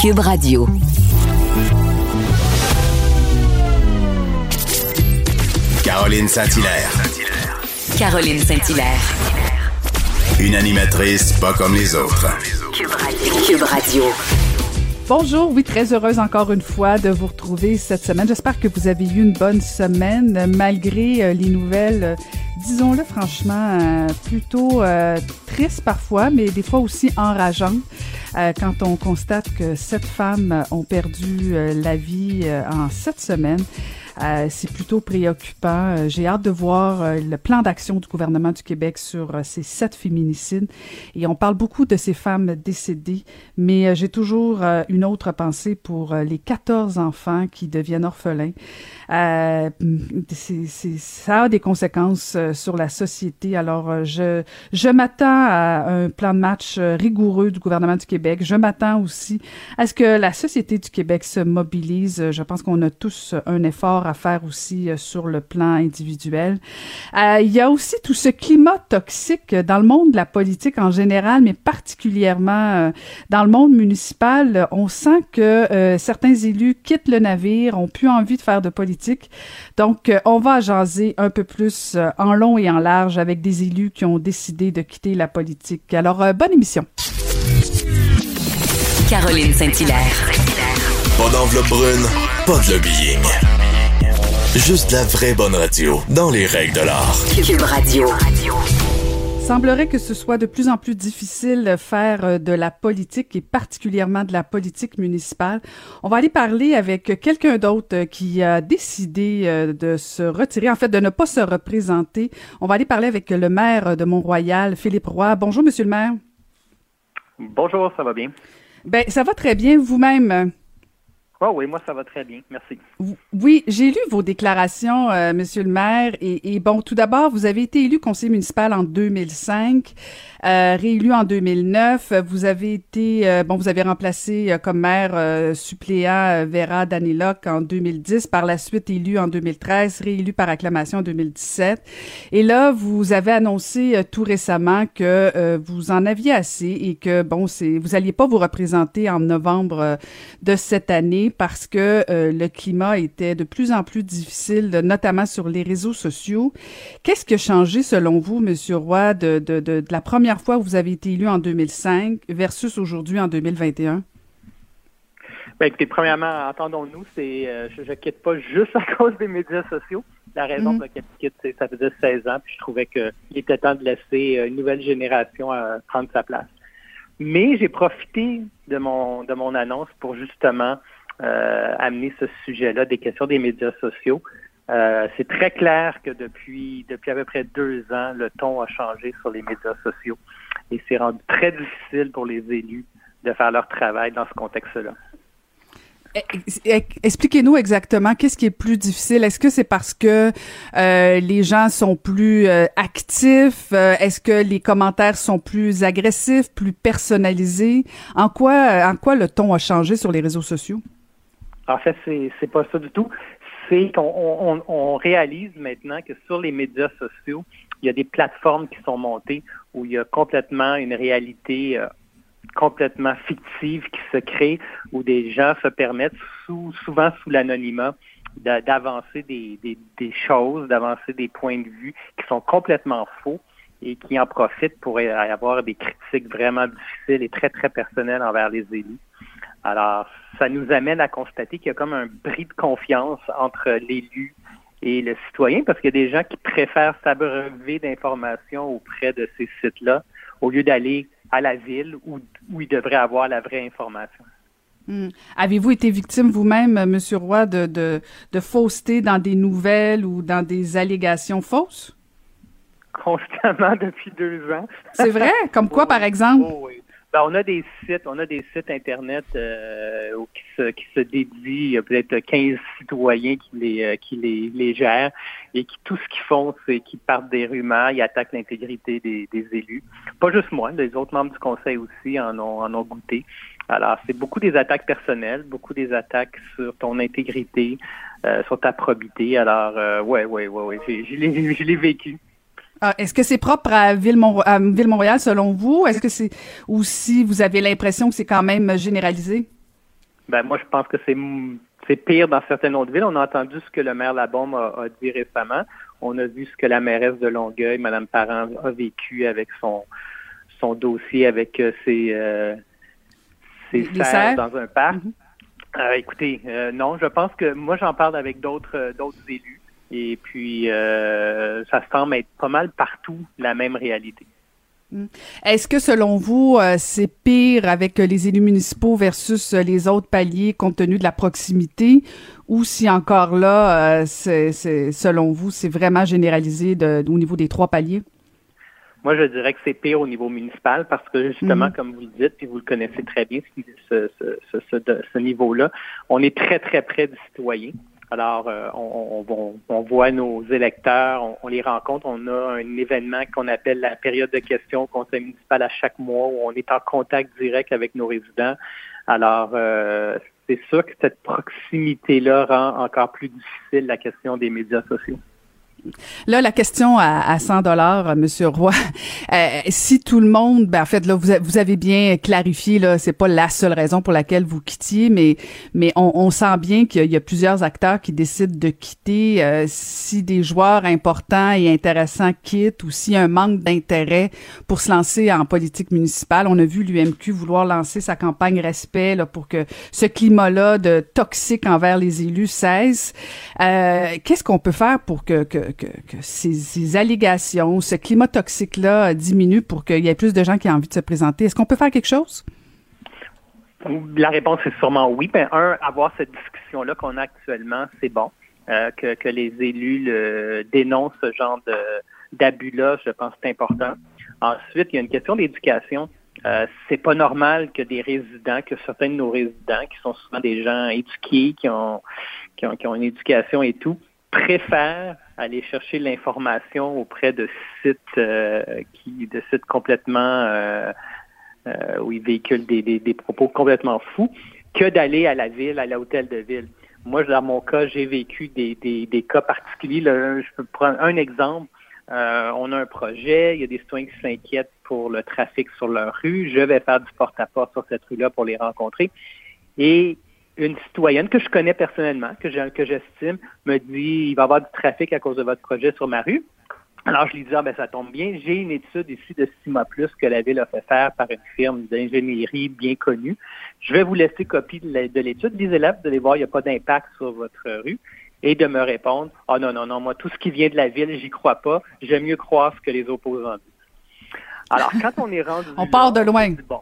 Cube Radio. Caroline Saint-Hilaire. Caroline Saint-Hilaire. Une animatrice pas comme les autres. Cube Radio. Bonjour, oui, très heureuse encore une fois de vous retrouver cette semaine. J'espère que vous avez eu une bonne semaine malgré euh, les nouvelles, euh, disons-le franchement, euh, plutôt tristes parfois, mais des fois aussi enrageantes. Quand on constate que sept femmes ont perdu la vie en sept semaines. Euh, c'est plutôt préoccupant. Euh, j'ai hâte de voir euh, le plan d'action du gouvernement du Québec sur ces sept féminicides. Et on parle beaucoup de ces femmes décédées, mais j'ai toujours une autre pensée pour les 14 enfants qui deviennent orphelins. c'est, ça a des conséquences sur la société. Alors, je, je m'attends à un plan de match rigoureux du gouvernement du Québec. Je m'attends aussi à ce que la société du Québec se mobilise. Je pense qu'on a tous un effort à faire aussi euh, sur le plan individuel. Euh, il y a aussi tout ce climat toxique dans le monde de la politique en général, mais particulièrement euh, dans le monde municipal. On sent que certains élus quittent le navire, ont plus envie de faire de politique. Donc, on va jaser un peu plus en long et en large avec des élus qui ont décidé de quitter la politique. Alors, bonne émission. Caroline Saint-Hilaire. Pas d'enveloppe brune, pas de lobbying. Juste la vraie bonne radio, dans les règles de l'art. Cube Radio. Semblerait que ce soit de plus en plus difficile de faire euh, de la politique et particulièrement de la politique municipale. On va aller parler avec quelqu'un d'autre euh, qui a décidé euh, de se retirer, en fait de ne pas se représenter. On va aller parler avec le maire de Mont-Royal, Philippe Roy. Bonjour, monsieur le maire. Bonjour, ça va bien? Ben, ça va très bien. Vous-même? Oh oui, moi ça va très bien, merci. Oui, j'ai lu vos déclarations, euh, Monsieur le maire, et, et bon, tout d'abord, vous avez été élu conseiller municipal en 2005. Euh, réélu en 2009. Vous avez été, euh, bon, vous avez remplacé euh, comme maire suppléant Vera Daniloc en 2010, par la suite élu en 2013, réélu par acclamation en 2017. Et là, vous avez annoncé tout récemment que vous en aviez assez et que, bon, c'est, vous alliez pas vous représenter en novembre de cette année parce que le climat était de plus en plus difficile, notamment sur les réseaux sociaux. Qu'est-ce qui a changé selon vous, Monsieur Roy, de, de, de, de la première fois où vous avez été élu en 2005 versus aujourd'hui en 2021? Bien, écoutez, premièrement, entendons-nous, c'est euh, je ne quitte pas juste à cause des médias sociaux. La raison mhm. pour laquelle je quitte, c'est ça faisait 16 ans, puis je trouvais qu'il était temps de laisser euh, une nouvelle génération euh, prendre sa place. Mais j'ai profité de mon de mon annonce pour justement amener ce sujet-là, des questions des médias sociaux. Euh, c'est très clair que depuis, depuis à peu près deux ans, le ton a changé sur les médias sociaux et c'est rendu très difficile pour les élus de faire leur travail dans ce contexte-là. Eh, eh, expliquez-nous exactement qu'est-ce qui est plus difficile. Est-ce que c'est parce que euh, les gens sont plus euh, actifs? Est-ce que les commentaires sont plus agressifs, plus personnalisés? En quoi, en quoi le ton a changé sur les réseaux sociaux? En fait, c'est c'est pas ça du tout c'est qu'on on, réalise maintenant que sur les médias sociaux, il y a des plateformes qui sont montées où il y a complètement une réalité euh, complètement fictive qui se crée, où des gens se permettent, souvent sous l'anonymat, d'avancer des, choses, d'avancer des points de vue qui sont complètement faux et qui en profitent pour avoir des critiques vraiment difficiles et très, très personnelles envers les élus. Alors, ça nous amène à constater qu'il y a comme un bris de confiance entre l'élu et le citoyen, parce qu'il y a des gens qui préfèrent s'abreuver d'informations auprès de ces sites-là au lieu d'aller à la ville où, où ils devraient avoir la vraie information. Hmm. Avez-vous été victime vous-même, M. Roy, de, de, de fausseté dans des nouvelles ou dans des allégations fausses? Constamment depuis deux ans. C'est vrai? Comme quoi, par exemple? Oh, oui. Ben, on a des sites, on a des sites internet euh, qui se qui se dédient, il y a peut-être 15 citoyens qui les euh, qui les, les gèrent et qui tout ce qu'ils font, c'est qu'ils partent des rumeurs, ils attaquent l'intégrité des, des élus. Pas juste moi, les autres membres du conseil aussi en ont en ont goûté. Alors, c'est beaucoup des attaques personnelles, beaucoup des attaques sur ton intégrité, euh, sur ta probité. Alors, euh, ouais, ouais, ouais, ouais, je l'ai vécu. Ah, est-ce que c'est propre à Ville-Montréal selon vous? Est-ce que c'est ou si vous avez l'impression que c'est quand même généralisé? Ben moi, je pense que c'est c'est pire dans certaines autres villes. On a entendu ce que le maire Labombe a, a dit récemment. On a vu ce que la mairesse de Longueuil, Mme Parent, a vécu avec son son dossier avec euh, ses, euh, ses serres dans un parc. Mm-hmm. Euh, écoutez, euh, non, je pense que moi j'en parle avec d'autres d'autres élus et puis ça semble être pas mal partout la même réalité. Mm. Est-ce que selon vous, c'est pire avec les élus municipaux versus les autres paliers compte tenu de la proximité? Ou si encore là, c'est, selon vous, c'est vraiment généralisé de, au niveau des trois paliers? Moi, je dirais que c'est pire au niveau municipal parce que justement, mhm. comme vous le dites, puis vous le connaissez très bien, ce, ce, ce, ce niveau-là, on est très, très près du citoyen. Alors, euh, on, on, on, voit nos électeurs, on, les rencontre. On a un événement qu'on appelle la période de questions au conseil municipal à chaque mois où on est en contact direct avec nos résidents. Alors, euh, c'est sûr que cette proximité-là rend encore plus difficile la question des médias sociaux. Là, la question à, à 100 dollars, Monsieur Roy, euh, si tout le monde, ben en fait là, vous, vous avez bien clarifié là, c'est pas la seule raison pour laquelle vous quittiez, mais mais on, on sent bien qu'il y, a plusieurs acteurs qui décident de quitter. Euh, si des joueurs importants et intéressants quittent, ou s'il y a un manque d'intérêt pour se lancer en politique municipale, on a vu l'UMQ vouloir lancer sa campagne respect là, pour que ce climat-là de toxique envers les élus cesse. Euh, Qu'est-ce qu'on peut faire pour que, que que, ces, allégations, ce climat toxique-là diminue pour qu'il y ait plus de gens qui aient envie de se présenter? Est-ce qu'on peut faire quelque chose? La réponse est sûrement oui. Ben, un, avoir cette discussion-là qu'on a actuellement, c'est bon. Euh, que, les élus dénoncent ce genre d'abus-là, je pense que c'est important. Ensuite, il y a une question d'éducation. Euh, c'est pas normal que des résidents, que certains de nos résidents, qui sont souvent des gens éduqués, qui ont une éducation et tout, préfèrent aller chercher l'information auprès de sites euh, qui de sites complètement euh, euh, où ils véhiculent des, des, des, propos complètement fous que d'aller à la ville, à l'hôtel de ville. Moi, dans mon cas, j'ai vécu des, des, cas particuliers. Là, je peux prendre un exemple. on a un projet, il y a des citoyens qui s'inquiètent pour le trafic sur leur rue. Je vais faire du porte-à-porte sur cette rue-là pour les rencontrer. Et une citoyenne que je connais personnellement, que j'estime, me dit il va y avoir du trafic à cause de votre projet sur ma rue. Alors, je lui dis, ah, ben, ça tombe bien. J'ai une étude ici de Sima Plus que la Ville a fait faire par une firme d'ingénierie bien connue. Je vais vous laisser copie de l'étude. Lisez-la, vous allez voir, il n'y a pas d'impact sur votre rue. Et de me répondre, ah, oh, non, non, non, moi, tout ce qui vient de la Ville, j'y crois pas. J'aime mieux croire ce que les opposants disent. Alors, quand on est rendu. on part de loin. Bon,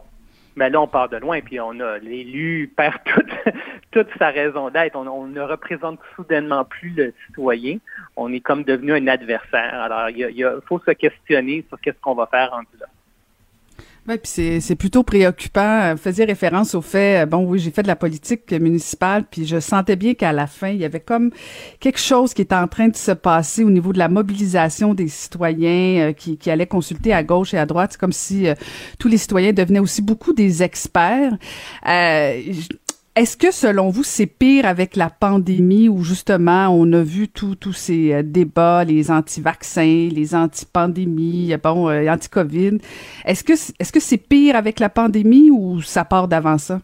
mais là, on part de loin, puis on a l'élu perd toute, toute sa raison d'être. On, ne représente soudainement plus le citoyen. On est comme devenu un adversaire. Alors, il, faut se questionner sur qu'est-ce qu'on va faire en là. Oui, puis c'est plutôt préoccupant. Vous faisiez référence au fait, bon oui, j'ai fait de la politique municipale, puis je sentais bien qu'à la fin, il y avait comme quelque chose qui était en train de se passer au niveau de la mobilisation des citoyens euh, qui, qui allaient consulter à gauche et à droite. C'est comme si euh, tous les citoyens devenaient aussi beaucoup des experts. Euh, est-ce que selon vous, c'est pire avec la pandémie où justement on a vu tous ces euh, débats, les anti-vaccins, les anti-pandémies, bon, euh, anti-Covid? Est-ce que est-ce que c'est pire avec la pandémie ou ça part d'avant ça?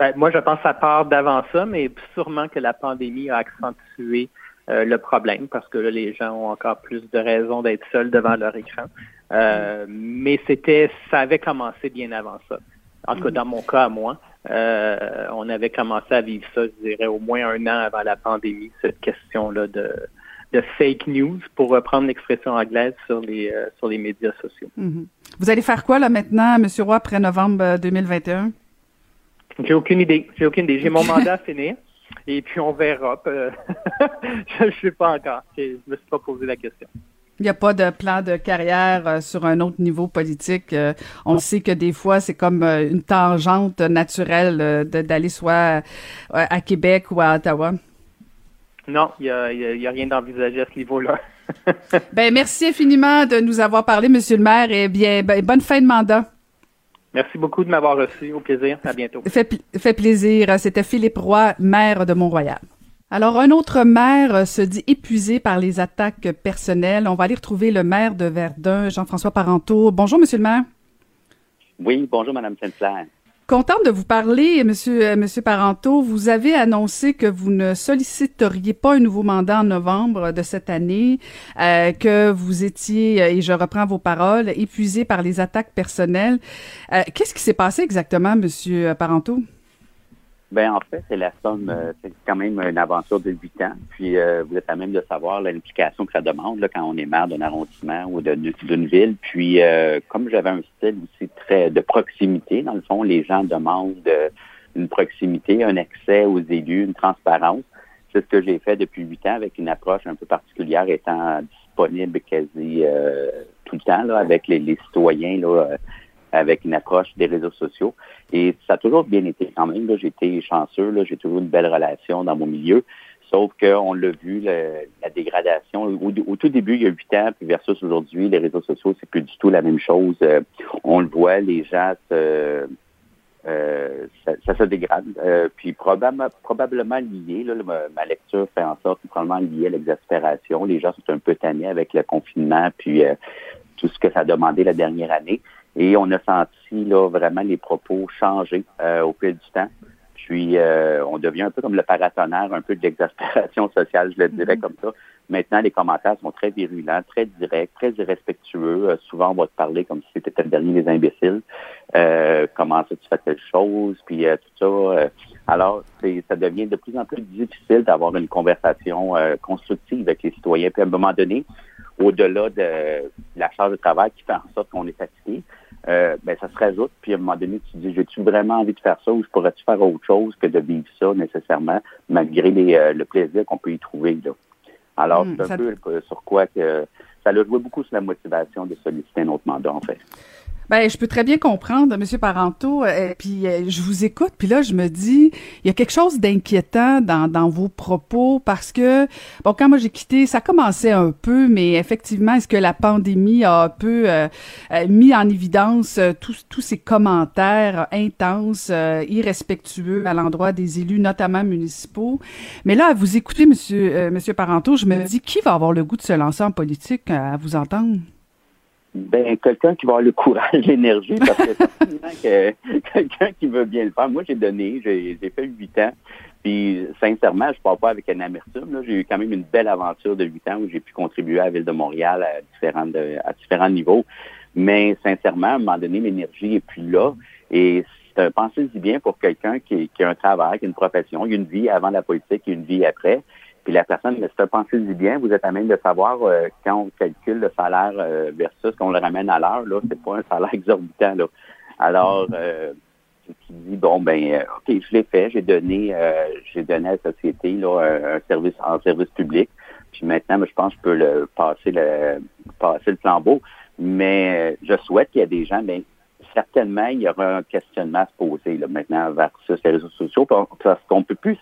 Ben, moi, je pense que ça part d'avant ça, mais sûrement que la pandémie a accentué euh, le problème parce que là, les gens ont encore plus de raisons d'être seuls devant leur écran. mais c'était, ça avait commencé bien avant ça. En tout cas, mm. dans mon cas à moi. Euh, on avait commencé à vivre ça, je dirais, au moins un an avant la pandémie, cette question-là de, de fake news, pour reprendre l'expression anglaise sur les, euh, sur les médias sociaux. Mhm. Vous allez faire quoi là maintenant, M. Roy, après novembre 2021? Euh, J'ai aucune idée. J'ai aucune idée. J'ai mon mandat à finir. Et puis on verra. je ne sais pas encore. Je ne me suis pas posé la question. Il n'y a pas de plan de carrière euh, sur un autre niveau politique. Euh, on sait que des fois, c'est comme euh, une tangente naturelle d'aller soit à Québec ou à Ottawa. Non, il n'y a, rien d'envisagé à ce niveau-là. ben, merci infiniment de nous avoir parlé, Monsieur le maire, et bien, ben, bonne fin de mandat. Merci beaucoup de m'avoir reçu. Au plaisir. À bientôt. Fait, fait plaisir. C'était Philippe Roy, maire de Mont-Royal. Alors, un autre maire euh, se dit épuisé par les attaques personnelles. On va aller retrouver le maire de Verdun, Jean-François Parenteau. Bonjour, Monsieur le maire. Oui, bonjour, Madame Saint-Clair. Contente de vous parler, Monsieur, euh, Monsieur Parenteau. Vous avez annoncé que vous ne solliciteriez pas un nouveau mandat en novembre de cette année, euh, que vous étiez, et je reprends vos paroles, épuisé par les attaques personnelles. Euh, Qu'est-ce qui s'est passé exactement, Monsieur Parenteau? Ben en fait, c'est la somme, euh, c'est quand même une aventure de huit ans. Puis euh, vous êtes à même de savoir l'implication que ça demande là, quand on est maire d'un arrondissement ou d'une ville. Puis euh, comme j'avais un style aussi très de proximité, dans le fond, les gens demandent une proximité, un accès aux élus, une transparence. C'est ce que j'ai fait depuis huit ans avec une approche un peu particulière, étant disponible quasi tout le temps là, avec les, les citoyens là, avec une approche des réseaux sociaux. Et ça a toujours bien été quand même. J'ai été chanceux, j'ai toujours une belle relation dans mon milieu. Sauf qu'on l'a vu, la dégradation. Au, tout début, il y a huit ans, puis versus aujourd'hui, les réseaux sociaux, c'est plus du tout la même chose. Euh, on le voit, les gens se, euh, ça, se dégrade. Euh, puis probablement, lié, là, ma, lecture fait en sorte, probablement lié à l'exaspération. Les gens sont un peu tannés avec le confinement, puis tout ce que ça a demandé la dernière année. Et on a senti là vraiment les propos changer euh, au fil du temps. Puis euh, on devient un peu comme le paratonnerre, un peu de l'exaspération sociale, je le dirais mm-hmm. comme ça. Maintenant, les commentaires sont très virulents, très directs, très irrespectueux. Euh, souvent, on va te parler comme si c'était le dernier des imbéciles. comment ça, tu fais telle chose, puis tout ça. Alors, ça devient de plus en plus difficile d'avoir une conversation constructive avec les citoyens. Puis à un moment donné, au-delà de la charge de travail qui fait en sorte qu'on est fatigué, euh, ben, ça se rajoute. Puis à un moment donné, tu te dis, j'ai-tu vraiment envie de faire ça ou je pourrais-tu faire autre chose que de vivre ça nécessairement, malgré les, euh, le plaisir qu'on peut y trouver. Là? Alors, hmm, c'est un peu sur quoi que ça a joué beaucoup sur la motivation de solliciter un autre mandat, en fait. Ben, je peux très bien comprendre, Monsieur Parenteau. Euh, puis euh, je vous écoute, puis là, je me dis, il y a quelque chose d'inquiétant dans, dans vos propos parce que, bon, quand moi j'ai quitté, ça commençait un peu, mais effectivement, est-ce que la pandémie a un peu euh, mis en évidence tous tous ces commentaires intenses, irrespectueux à l'endroit des élus, notamment municipaux? Mais là, à vous écouter, Monsieur Monsieur Parenteau, je me dis, qui va avoir le goût de se lancer en politique à vous entendre? Ben, quelqu'un qui va avoir le courage, l'énergie, parce que quelqu'un qui veut bien le faire. Moi, j'ai donné, j'ai fait huit ans. Puis, sincèrement, je parle pas avec un amertume. J'ai eu quand même une belle aventure de huit ans où j'ai pu contribuer à la Ville de Montréal à différents, à différents niveaux. Mais sincèrement, à un moment donné, l'énergie est plus là. Et pensez-y bien pour quelqu'un qui, qui, a un travail, qui a une profession, une vie avant la politique, a une vie après. Puis la personne, mais c'est pensez-y bien, vous êtes à même de savoir euh, quand on calcule le salaire euh, versus qu'on le ramène à l'heure, là, c'est pas un salaire exorbitant. Là. Alors, euh, tu dis bon ben, ok, je l'ai fait, j'ai donné, j'ai donné à la société là un, service en service public. Puis maintenant, je pense que je peux le passer le passer le flambeau. Mais je souhaite qu'il y ait des gens, mais ben, certainement, il y aura un questionnement à se poser là, maintenant versus les réseaux sociaux. Parce qu'on peut plus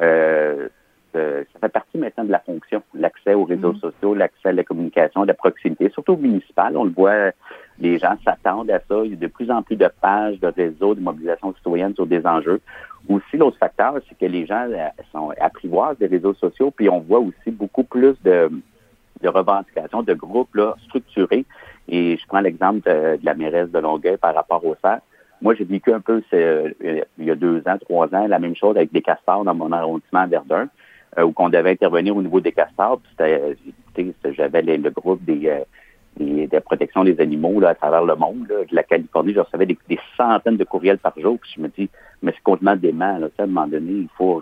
euh, euh, ça fait partie maintenant de la fonction, l'accès aux réseaux mm. sociaux, l'accès à la communication, à la proximité, surtout municipal. On le voit, les gens s'attendent à ça. Il y a de plus en plus de pages, de réseaux, de mobilisation citoyenne sur des enjeux. Aussi, l'autre facteur, c'est que les gens euh, sont apprivoisés des réseaux sociaux, puis on voit aussi beaucoup plus de, de revendications, de groupes là, structurés. Et je prends l'exemple de, la mairesse de Longueuil par rapport au CERF. Moi, j'ai vécu un peu, euh, il y a deux ans, trois ans, la même chose avec des castors dans mon arrondissement à Verdun. Euh, où qu'on devait intervenir au niveau des castors. J'avais le groupe des, euh, des, de protection des animaux là, à travers le monde, là, de la Californie. Je recevais des, centaines de courriels par jour. Puis je me dis, mais c'est complètement dément. Là, à un moment donné, il faut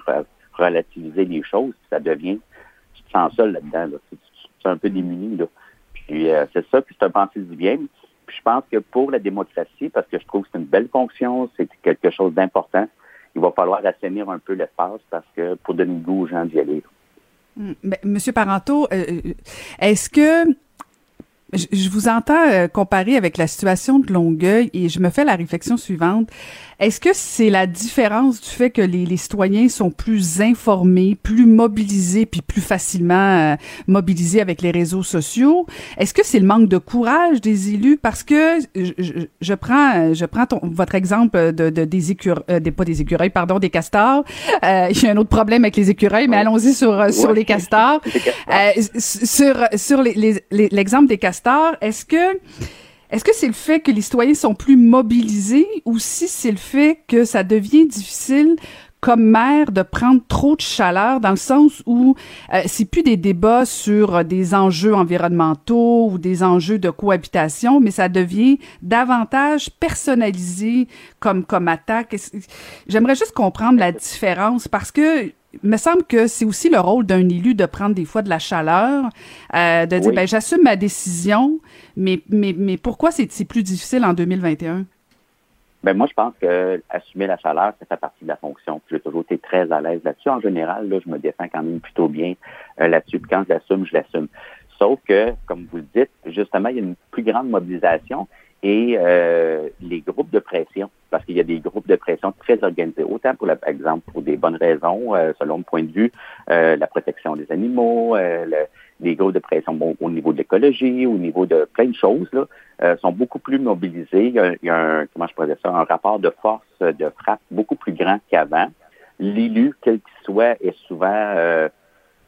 relativiser les choses. ça devient, tu te sens seul là-dedans. Là. Tu, un peu démuni. Là. Puis euh, c'est ça, puis c'est un pensée du bien. Puis je pense que pour la démocratie, parce que je trouve que c'est une belle fonction, c'est quelque chose d'important, il va falloir assainir un peu l'espace parce que pour donner le goût aux gens d'y aller. Hmm. Monsieur Parenteau, euh, euh, est-ce que je, vous entends euh, comparer avec la situation de Longueuil et je me fais la réflexion suivante. Est-ce que c'est la différence du fait que les, les, citoyens sont plus informés, plus mobilisés, puis plus facilement euh, mobilisés avec les réseaux sociaux? Est-ce que c'est le manque de courage des élus? Parce que je, je, prends, je prends ton, votre exemple de, de des écureuils, euh, des, pas des écureuils, pardon, des castors. il y a un autre problème avec les écureuils, mais allons-y sur, sur les castors. sur sur l'exemple les, l'exemple des castors est-ce que est-ce que c'est le fait que les citoyens sont plus mobilisés ou si c'est le fait que ça devient difficile comme maire de prendre trop de chaleur dans le sens où euh, c'est plus des débats sur des enjeux environnementaux ou des enjeux de cohabitation, mais ça devient davantage personnalisé comme comme attaque. J'aimerais juste comprendre la différence parce que me semble que c'est aussi le rôle d'un élu de prendre des fois de la chaleur, euh, de dire ben j'assume ma décision, mais mais mais pourquoi c'est plus difficile en 2021? Ben moi, je pense que assumer la chaleur, ça fait partie de la fonction. J'ai toujours été très à l'aise là-dessus. En général, là, je me défends quand même plutôt bien euh, là-dessus. quand je l'assume, je l'assume. Sauf que, comme vous le dites, justement, il y a une plus grande mobilisation et euh, les groupes de pression, parce qu'il y a des groupes de pression très organisés, autant pour, par exemple, pour des bonnes raisons, euh, selon le point de vue, la protection des animaux, le, les groupes de pression bon, au niveau de l'écologie, au niveau de plein de choses, là, euh, sont beaucoup plus mobilisés. Il y a, un, comment je pourrais dire ça, un rapport de force, de frappe beaucoup plus grand qu'avant. L'élu, quel qu'il soit, est souvent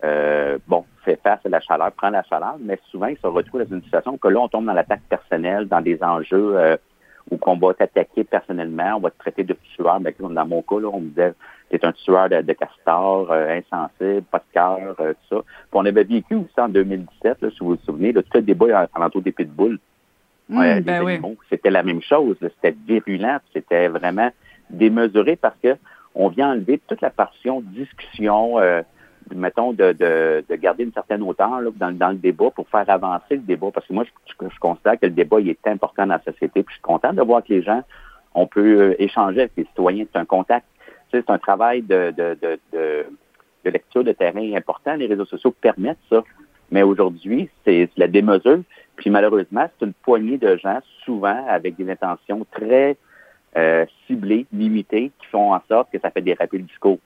euh, bon, fait face à la chaleur, prend la chaleur, mais souvent il se retrouve dans une situation que là, on tombe dans l'attaque personnelle, dans des enjeux euh, où on va t'attaquer personnellement, on va te traiter de tueur. Mais dans mon cas, là, on me disait t'es un tueur de, de castor, euh, insensible, pas de cœur, euh, tout ça. Puis on avait vécu aussi en 2017, là, si vous vous souvenez, là, tout le débat l'entour des pitbulls. Mmh, ben oui. C'était la même chose. C'était virulent, c'était vraiment démesuré parce que on vient enlever toute la portion discussion, euh, mettons, de, de, de, garder une certaine hauteur là, dans, dans, le débat pour faire avancer le débat. Parce que moi, je, je, constate que le débat il est important dans la société. Puis je suis content de voir que les gens, on peut euh, échanger avec les citoyens. C'est un contact c'est un travail de, de, de, de, lecture de terrain important. Les réseaux sociaux permettent ça. Mais aujourd'hui, c'est la démesure. Puis malheureusement, c'est une poignée de gens, souvent avec des intentions très euh, ciblées, limitées, qui font en sorte que ça fait déraper le discours.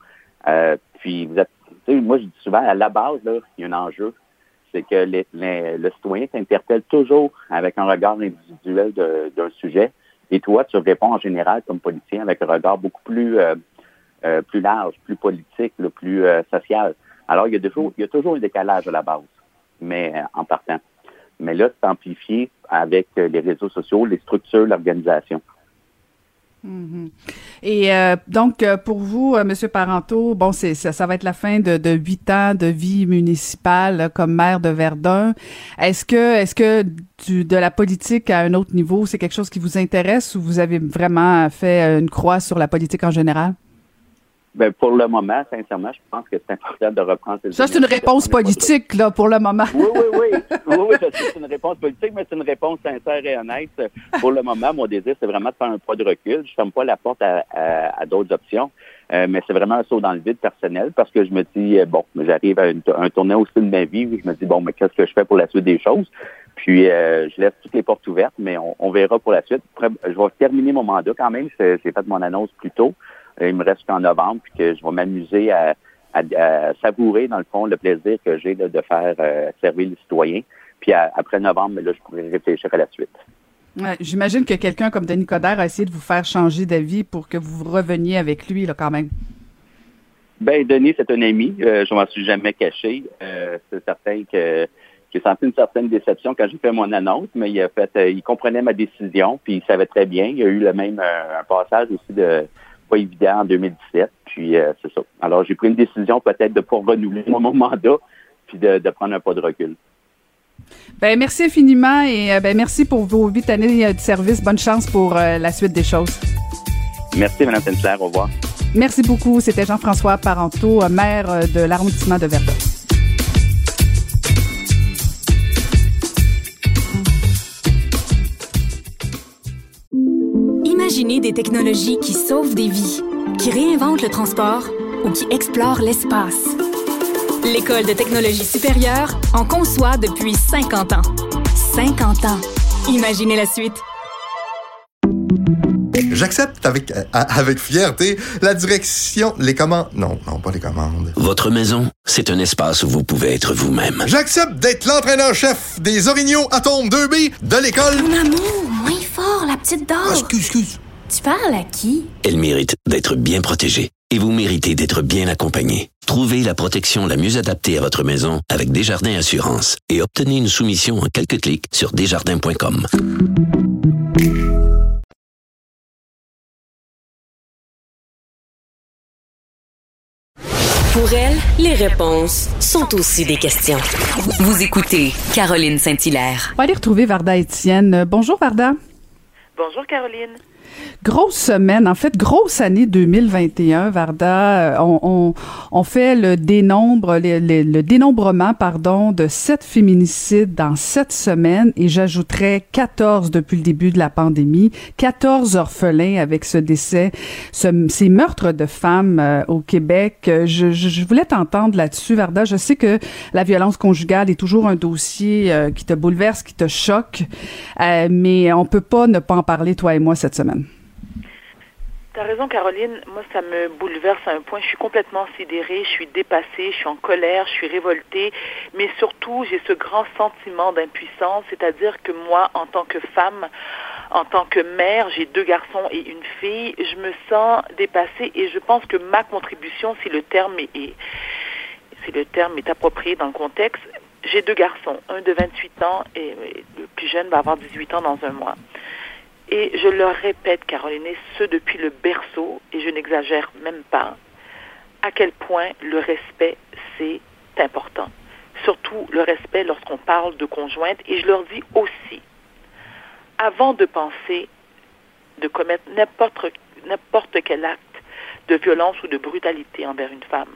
Euh, puis vous êtes, moi je dis souvent, à la base, il y a un enjeu. C'est que le citoyen t'interpelle toujours avec un regard individuel d'un sujet. Et toi, tu réponds en général comme politicien avec un regard beaucoup plus euh, euh, plus large, plus politique, le plus euh, social. Alors, il y, a toujours, il y a toujours un décalage à la base, mais en partant. Mais là, c'est amplifié avec les réseaux sociaux, les structures, l'organisation. Mm-hmm. Et donc, pour vous, Monsieur Parenteau, bon, c'est ça, ça va être la fin de huit ans de vie municipale comme maire de Verdun. Est-ce que, est-ce que du, de la politique à un autre niveau, c'est quelque chose qui vous intéresse ou vous avez vraiment fait une croix sur la politique en général? Ben, pour le moment, sincèrement, je pense que c'est important de reprendre ces Ça, c'est une réponse politique, là, pour le moment. Oui, oui, oui. oui, oui, c'est une réponse politique, mais c'est une réponse sincère et honnête. Pour le moment, mon désir, c'est vraiment de faire un pas de recul. Je ne ferme pas la porte à, à, d'autres options, euh, mais c'est vraiment un saut dans le vide personnel parce que je me dis, euh, bon, j'arrive à un tournant aussi de ma vie où je me dis, bon, mais qu'est-ce que je fais pour la suite des choses? Puis, euh, je laisse toutes les portes ouvertes, mais on, on verra pour la suite. je vais terminer mon mandat quand même. J'ai fait mon annonce plus tôt. Euh, il me reste qu'en novembre, puis que je vais m'amuser à, savourer, dans le fond, le plaisir que j'ai de, faire euh, servir les citoyens. Puis après novembre, là, je pourrais réfléchir à la suite. J'imagine que quelqu'un comme Denis Coderre a essayé de vous faire changer d'avis pour que vous reveniez avec lui, là, quand même. Ben, Denis, c'est un ami. Euh, je m'en suis jamais caché. c'est certain que j'ai senti une certaine déception quand j'ai fait mon annonce, mais il a fait, il comprenait ma décision, puis il savait très bien. Il y a eu le même un passage aussi de pas évident en 2017. Puis euh, c'est ça. Alors j'ai pris une décision peut-être de pas renouveler mon mandat, puis de, prendre un pas de recul. Ben merci infiniment et euh, ben merci pour vos huit années de service. Bonne chance pour euh, la suite des choses. Merci, Mme Sinclair. Au revoir. Merci beaucoup. C'était Jean-François Parenteau, maire de l'arrondissement de Verdun. Imaginez des technologies qui sauvent des vies, qui réinventent le transport ou qui explorent l'espace. L'École de technologie supérieure en conçoit depuis 50 ans. 50 ans. Imaginez la suite. J'accepte avec, euh, avec fierté la direction, les commandes. Non, non, pas les commandes. Votre maison, c'est un espace où vous pouvez être vous-même. J'accepte d'être l'entraîneur-chef des Orignaux Atomes 2B de l'école. Mon amour, moins fort, la petite dame. Ah, excuse, excuse. Tu parles à qui? Elle mérite d'être bien protégée et vous méritez d'être bien accompagné. Trouvez la protection la mieux adaptée à votre maison avec Desjardins Assurance et obtenez une soumission en quelques clics sur desjardins.com. Pour elle, les réponses sont aussi des questions. Vous écoutez Caroline Saint-Hilaire. On va aller retrouver Varda Étienne. Bonjour Varda. Bonjour Caroline. Grosse semaine, en fait, grosse année 2021, Varda. Euh, on, on, on fait le dénombre, le, dénombrement, pardon, de sept féminicides dans sept semaines et j'ajouterais 14 depuis le début de la pandémie, 14 orphelins avec ce décès, ce, ces meurtres de femmes euh, au Québec. Je, je, je voulais t'entendre là-dessus, Varda. Je sais que la violence conjugale est toujours un dossier euh, qui te bouleverse, qui te choque, euh, mais on peut pas ne pas en parler, toi et moi, cette semaine. T'as raison, Caroline. Moi, ça me bouleverse à un point. Je suis complètement sidérée, je suis dépassée, je suis en colère, je suis révoltée. Mais surtout, j'ai ce grand sentiment d'impuissance, c'est-à-dire que moi, en tant que femme, en tant que mère, j'ai deux garçons et une fille, je me sens dépassée et je pense que ma contribution, si le terme est, si le terme est approprié dans le contexte, j'ai deux garçons, un de 28 ans et le plus jeune va avoir 18 ans dans un mois. Et je leur répète, Caroline, ce depuis le berceau, et je n'exagère même pas, à quel point le respect, c'est important. Surtout le respect lorsqu'on parle de conjointe. Et je leur dis aussi, avant de penser de commettre n'importe, quel acte de violence ou de brutalité envers une femme,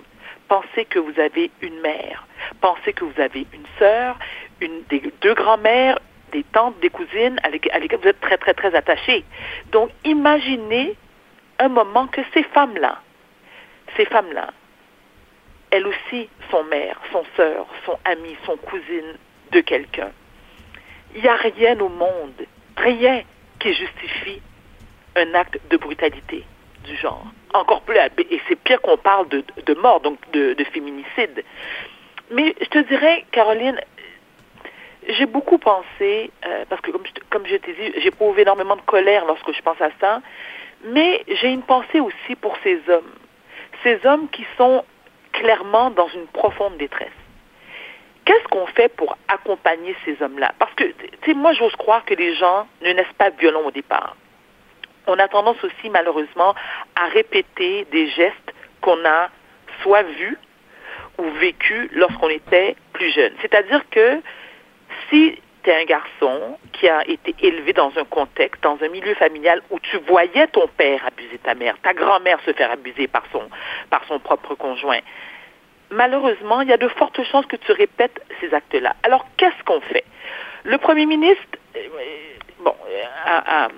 pensez que vous avez une mère, pensez que vous avez une sœur, une, deux grands-mères, des tantes, des cousines à lesquelles vous êtes très, très, très attachés. Donc, imaginez un moment que ces femmes-là, ces femmes-là, elles aussi sont mères, sont sœurs, sont amies, sont cousines de quelqu'un. Il n'y a rien au monde, rien qui justifie un acte de brutalité du genre. Encore plus, et c'est pire qu'on parle de, de, mort, donc de, de féminicide. Mais je te dirais, Caroline, j'ai beaucoup pensé, euh, parce que comme je, t'ai dit, j'éprouve énormément de colère lorsque je pense à ça, mais j'ai une pensée aussi pour ces hommes. Ces hommes qui sont clairement dans une profonde détresse. Qu'est-ce qu'on fait pour accompagner ces hommes-là? Parce que, tu sais, moi, j'ose croire que les gens ne naissent pas violents au départ. On a tendance aussi, malheureusement, à répéter des gestes qu'on a soit vus ou vécus lorsqu'on était plus jeune. C'est-à-dire que si tu es un garçon qui a été élevé dans un contexte, dans un milieu familial où tu voyais ton père abuser ta mère, ta grand-mère se faire abuser par son, par son propre conjoint, malheureusement, il y a de fortes chances que tu répètes ces actes-là. Alors, qu'est-ce qu'on fait? Le premier ministre, euh, bon, a,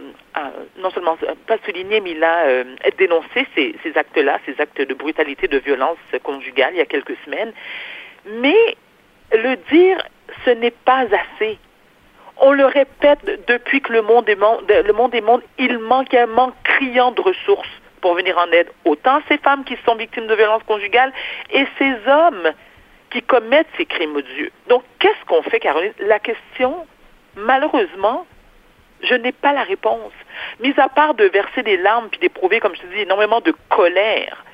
non seulement pas souligné, mais il a euh, dénoncé ces, ces actes-là, ces actes de brutalité, de violence conjugale il y a quelques semaines. Mais le dire ce n'est pas assez. On le répète depuis que le monde est monde, le monde il manque un manque criant de ressources pour venir en aide autant ces femmes qui sont victimes de violences conjugales et ces hommes qui commettent ces crimes odieux. Donc, qu'est-ce qu'on fait, Caroline? La question, malheureusement, je n'ai pas la réponse. Mis à part de verser des larmes puis d'éprouver, comme je te dis, énormément de colère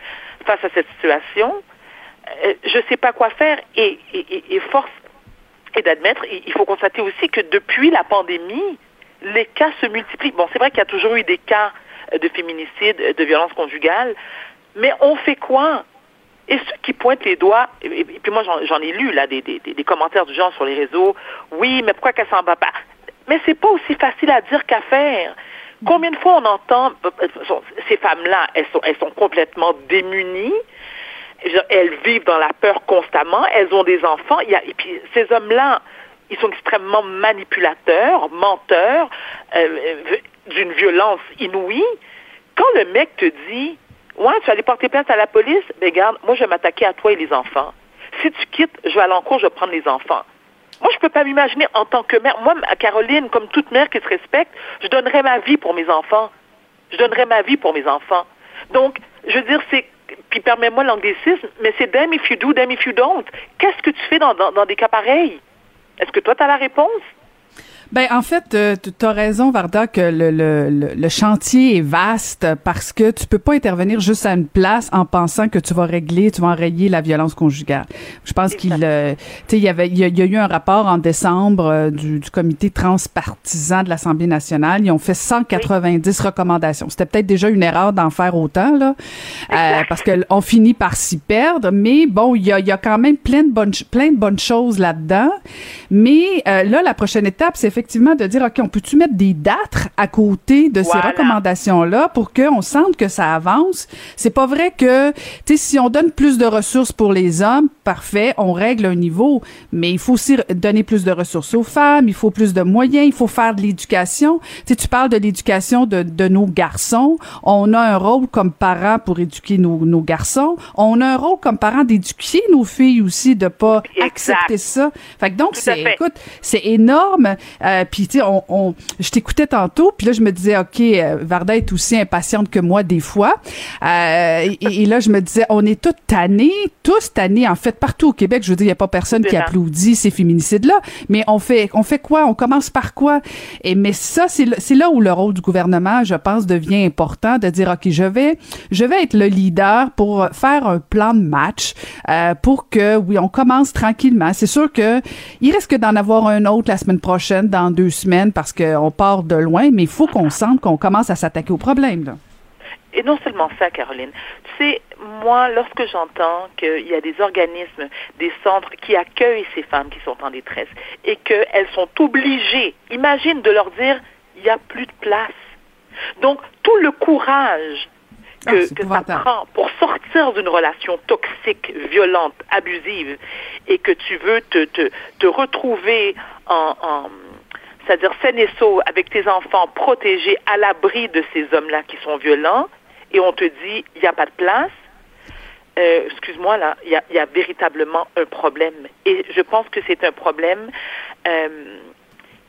face à cette situation, euh, je ne sais pas quoi faire et force et d'admettre, il faut constater aussi que depuis la pandémie, les cas se multiplient. Bon, c'est vrai qu'il y a toujours eu des cas de féminicide, de violence conjugale, mais on fait quoi? Et ceux qui pointent les doigts, et, puis moi j'en ai lu là des, des, commentaires du genre sur les réseaux, oui, mais pourquoi qu'elle s'en va pas? Mais c'est pas aussi facile à dire qu'à faire. Combien de fois on entend ces femmes-là, elles sont, elles sont complètement démunies, elles vivent dans la peur constamment, elles ont des enfants. Et puis ces hommes-là, ils sont extrêmement manipulateurs, menteurs, euh, d'une violence inouïe. Quand le mec te dit, ouais, tu vas aller porter plainte à la police, ben garde, moi je vais m'attaquer à toi et les enfants. Si tu quittes, je vais à l'encours, je vais prendre les enfants. Moi, je peux pas m'imaginer en tant que mère. Moi, Caroline, comme toute mère qui se respecte, je donnerais ma vie pour mes enfants. Je donnerais ma vie pour mes enfants. Donc, je veux dire, c'est puis permets-moi l'anglicisme, mais c'est damn if you do, damn if you don't. Qu'est-ce que tu fais dans, dans, dans des cas pareils? Est-ce que toi, tu as la réponse? Ben en fait, euh, tu as raison, Varda, que le, le, le, chantier est vaste parce que tu peux pas intervenir juste à une place en pensant que tu vas régler, tu vas enrayer la violence conjugale. Je pense qu'il, euh, tu sais, il y avait, il y, a, eu un rapport en décembre euh, du, du, comité transpartisan de l'Assemblée nationale. Ils ont fait 190 recommandations. C'était peut-être déjà une erreur d'en faire autant là, euh, parce que on finit par s'y perdre. Mais bon, il y a, y a quand même plein de bonnes, plein de bonnes choses là-dedans. Mais là, la prochaine étape, c'est effectivement de dire, OK, on peut-tu mettre des dates à côté de ces recommandations-là pour qu'on sente que ça avance? C'est pas vrai que, tu sais, si on donne plus de ressources pour les hommes, parfait, on règle un niveau, mais il faut aussi donner plus de ressources aux femmes, il faut plus de moyens, il faut faire de l'éducation. Tu sais, tu parles de l'éducation de, de nos garçons. On a un rôle comme parents pour éduquer nos, nos garçons. On a un rôle comme parents d'éduquer nos filles aussi, de pas accepter ça. Fait que donc, c'est, écoute, c'est énorme. Euh, puis tu sais, on, on, je t'écoutais tantôt, puis là je me disais, ok, euh, Varda est aussi impatiente que moi des fois. Euh, et, là je me disais, on est tous tannés, tous tannés en fait partout au Québec. Je veux dire, il y a pas personne qui applaudit ces féminicides-là, mais on fait, on fait quoi? On commence par quoi? Et mais ça, c'est c'est là où le rôle du gouvernement, je pense, devient important de dire, ok, je vais, je vais être le leader pour faire un plan de match euh, pour que, oui, on commence tranquillement. C'est sûr que il risque d'en avoir un autre la semaine prochaine dans deux semaines parce qu'on part de loin, mais il faut qu'on sente qu'on commence à s'attaquer au problème. Là. Et non seulement ça, Caroline. Tu sais, moi, lorsque j'entends qu'il y a des organismes, des centres qui accueillent ces femmes qui sont en détresse et qu'elles sont obligées, imagine de leur dire, il n'y a plus de place. Donc, tout le courage que, ah, ça prend pour sortir d'une relation toxique, violente, abusive, et que tu veux te, te, te retrouver en, en c'est-à-dire saine et sauve avec tes enfants protégés à l'abri de ces hommes-là qui sont violents, et on te dit, il n'y a pas de place, euh, excuse-moi, là, il y a, véritablement un problème. Et je pense que c'est un problème euh,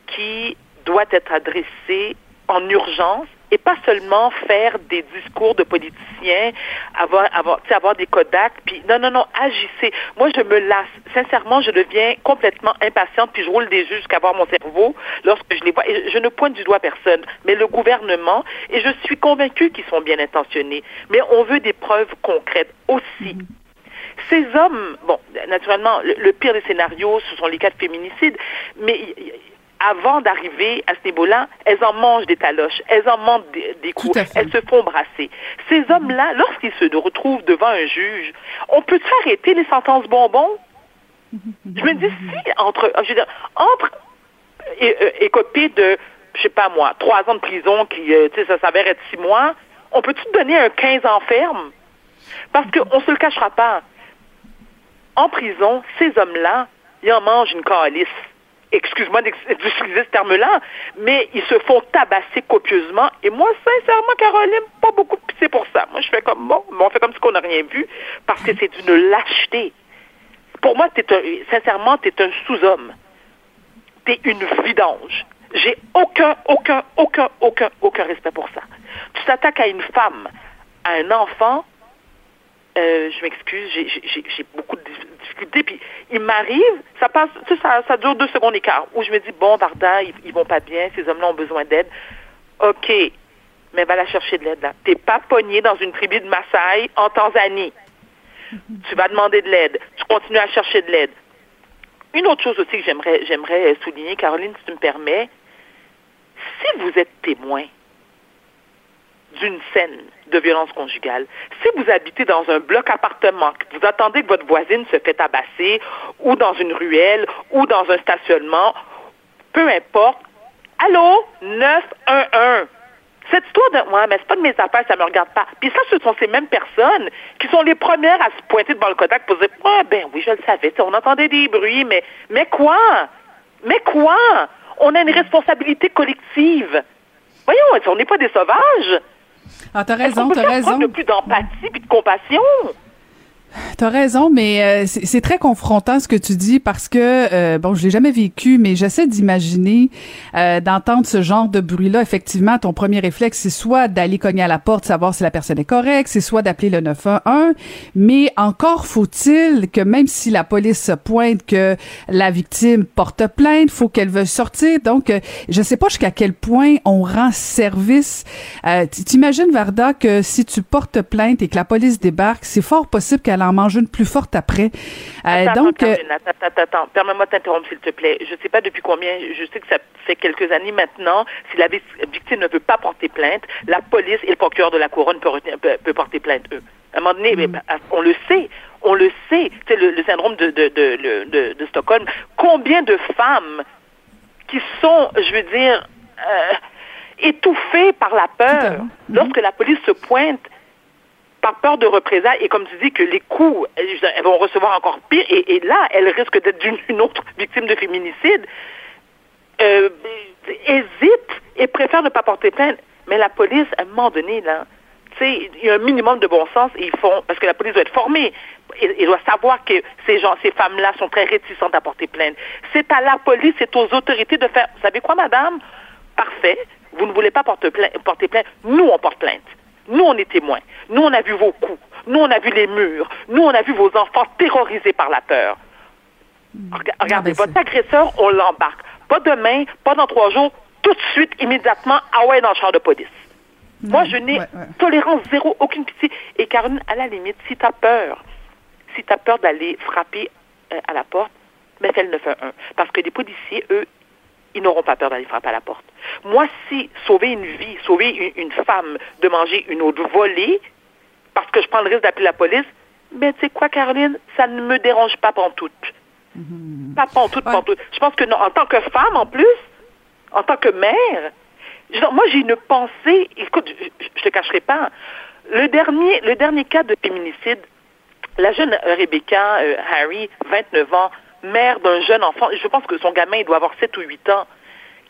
qui doit être adressé en urgence et pas seulement faire des discours de politiciens, avoir, avoir, avoir des Kodak, puis non, non, non, agissez. Moi, je me lasse. Sincèrement, je deviens complètement impatiente, puis je roule des yeux jusqu'à voir mon cerveau lorsque je les vois. Et je ne pointe du doigt personne, mais le gouvernement, et je suis convaincue qu'ils sont bien intentionnés, mais on veut des preuves concrètes aussi. Mhm. Ces hommes, bon, naturellement, le, le, pire des scénarios, ce sont les cas de féminicide, mais avant d'arriver à ce niveau-là, elles en mangent des taloches, elles en mangent des, coups, elles se font brasser. Ces hommes-là, lorsqu'ils se retrouvent devant un juge, on peut arrêter les sentences bonbons? Je me dis, si entre, je veux dire, entre écopées de, je sais pas moi, trois ans de prison qui, euh, tu sais, ça s'avère être six mois, on peut-tu donner un 15 ans ferme? Parce qu'on se le cachera pas. En prison, ces hommes-là, ils en mangent une calice excuse-moi d'utiliser ce terme-là, mais ils se font tabasser copieusement. Et moi, sincèrement, Caroline, pas beaucoup c'est pour ça. Moi, je fais comme, bon, on fait comme si on n'a rien vu, parce que c'est une lâcheté. Pour moi, es sincèrement, tu es un sous-homme. Tu es une vidange. J'ai aucun, aucun, aucun, aucun, aucun respect pour ça. Tu t'attaques à une femme, à un enfant, euh, je m'excuse, j'ai beaucoup de difficultés. Puis il m'arrive, ça passe, ça, ça dure deux secondes et quart, où je me dis, bon, Varda, ils, ils vont pas bien, ces hommes-là ont besoin d'aide. OK, mais va la chercher de l'aide là. T'es pas pogné dans une tribu de Maasai en Tanzanie. tu vas demander de l'aide. Tu continues à chercher de l'aide. Une autre chose aussi que j'aimerais, j'aimerais souligner, Caroline, si tu me permets, si vous êtes témoin d'une scène de violence conjugale. Si vous habitez dans un bloc appartement, que vous attendez que votre voisine se fait tabasser, ou dans une ruelle, ou dans un stationnement, peu importe, allô, 911. Cette histoire de ouais, mais c'est pas de mes affaires, ça me regarde pas. Puis ça, ce sont ces mêmes personnes qui sont les premières à se pointer devant le Kodak pour dire Ouais, ben oui, je le savais, on entendait des bruits, mais mais quoi? Mais quoi? On a une responsabilité collective. Voyons, on n'est pas des sauvages? Ah, t'as raison, t'as raison. de plus d'empathie puis de compassion? T'as raison, mais euh, c'est très confrontant ce que tu dis parce que euh, bon, je l'ai jamais vécu, mais j'essaie d'imaginer euh, d'entendre ce genre de bruit-là. Effectivement, ton premier réflexe, c'est soit d'aller cogner à la porte, savoir si la personne est correcte, c'est soit d'appeler le 911. Mais encore faut-il que même si la police se pointe, que la victime porte plainte, faut qu'elle veuille sortir. Donc, je sais pas jusqu'à quel point on rend service. T'imagines Varda que si tu portes plainte et que la police débarque, c'est fort possible qu'elle en mange une plus forte après. Euh, donc, euh, attends, attends, attends, permets-moi de t'interrompre, s'il te plaît. Je ne sais pas depuis combien, je sais que ça fait quelques années maintenant, si la victime ne veut pas porter plainte, la police et le procureur de la couronne peuvent, porter plainte, eux. À un moment donné, mm. on le sait, on le sait, c'est le, syndrome de, de, de, de, Stockholm. Combien de femmes qui sont, je veux dire, euh, étouffées par la peur, lorsque la police se pointe, peur de représailles, et comme tu dis que les coups, elles vont recevoir encore pire, et, là, elles risquent d'être une autre victime de féminicide, euh, hésitent et préfèrent ne pas porter plainte. Mais la police, à un moment donné, là, il y a un minimum de bon sens, et ils font, parce que la police doit être formée, il doit savoir que ces gens, ces femmes-là sont très réticentes à porter plainte. C'est à la police, c'est aux autorités de faire, vous savez quoi, madame? Parfait, vous ne voulez pas porter plainte. nous, on porte plainte. Nous, on est témoins. Nous, on a vu vos coups. Nous, on a vu les murs. Nous, on a vu vos enfants terrorisés par la peur. Hmm. Regardez, votre agresseur, on l'embarque. Pas demain, pas dans trois jours, tout de suite, immédiatement, ah ouais, dans le champ de police. Moi, je n'ai tolérance zéro, aucune pitié. Et Caroline, à la limite, si tu as peur, si tu as peur d'aller frapper euh, à la porte, mais fais le 911. Parce que les policiers, eux, ils n'auront pas peur d'aller frapper à la porte. Moi, si sauver une vie, sauver une, femme de manger une autre volée, parce que je prends le risque d'appeler la police, ben tu sais quoi, Caroline, ça ne me dérange pas pantoute. Mm Pas pantoute, ouais. pantoute. Je pense que non, en tant que femme, en plus, en tant que mère, moi, j'ai une pensée, écoute, je, ne te cacherai pas, le dernier, le dernier cas de féminicide, la jeune Rebecca euh, Harry, 29 ans, mère d'un jeune enfant, je pense que son gamin, il doit avoir 7 ou 8 ans.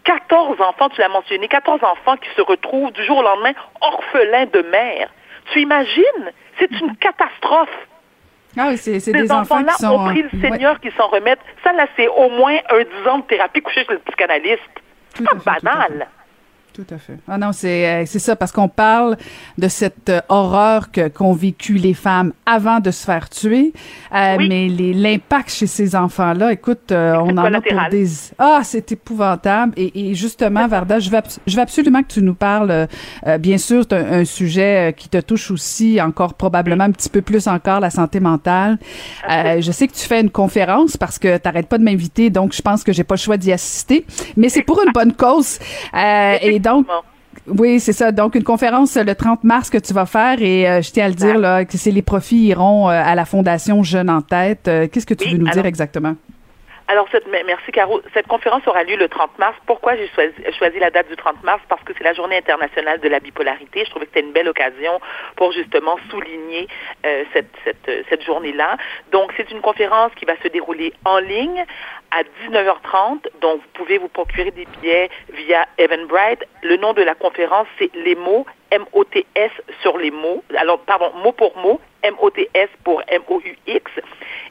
14 enfants, tu l'as mentionné, 14 enfants qui se retrouvent du jour au lendemain orphelins de mère. Tu imagines? C'est une catastrophe. Ah oui, c'est des enfants qui sont... ont pris le Seigneur qui s'en remettent. Ça, là, c'est au moins un 10 ans de thérapie couchée chez le psychanalyste. C'est pas banal. Tout à fait. Ah non, c'est euh, c'est ça parce qu'on parle de cette euh, horreur que qu'ont vécu les femmes avant de se faire tuer, euh, mais l'impact chez ces enfants-là, écoute, on en a pour des ah c'est épouvantable. Et, et justement Varda, je veux je veux absolument que tu nous parles. bien sûr, c'est un, sujet qui te touche aussi encore probablement un petit peu plus encore la santé mentale. je sais que tu fais une conférence parce que t'arrêtes pas de m'inviter, donc je pense que j'ai pas le choix d'y assister, mais c'est pour une bonne cause. Et donc, oui, c'est ça. Donc, une conférence le 30 mars que tu vas faire et euh, je tiens à le dire là, que c'est les profits iront euh, à la Fondation Jeune en tête. Euh, qu'est-ce que tu veux nous dire exactement? Alors, cette, merci Caro. Cette conférence aura lieu le 30 mars. Pourquoi j'ai choisi, la date du 30 mars? Parce que c'est la journée internationale de la bipolarité. Je trouvais que c'était une belle occasion pour justement souligner euh, cette, cette, cette journée-là. Donc, c'est une conférence qui va se dérouler en ligne à 19h30. Donc, vous pouvez vous procurer des billets via Eventbrite. Le nom de la conférence, c'est Les mots, M-O-T-S sur les mots. Alors, pardon, mot pour mot, M-O-T-S pour M-O-U-X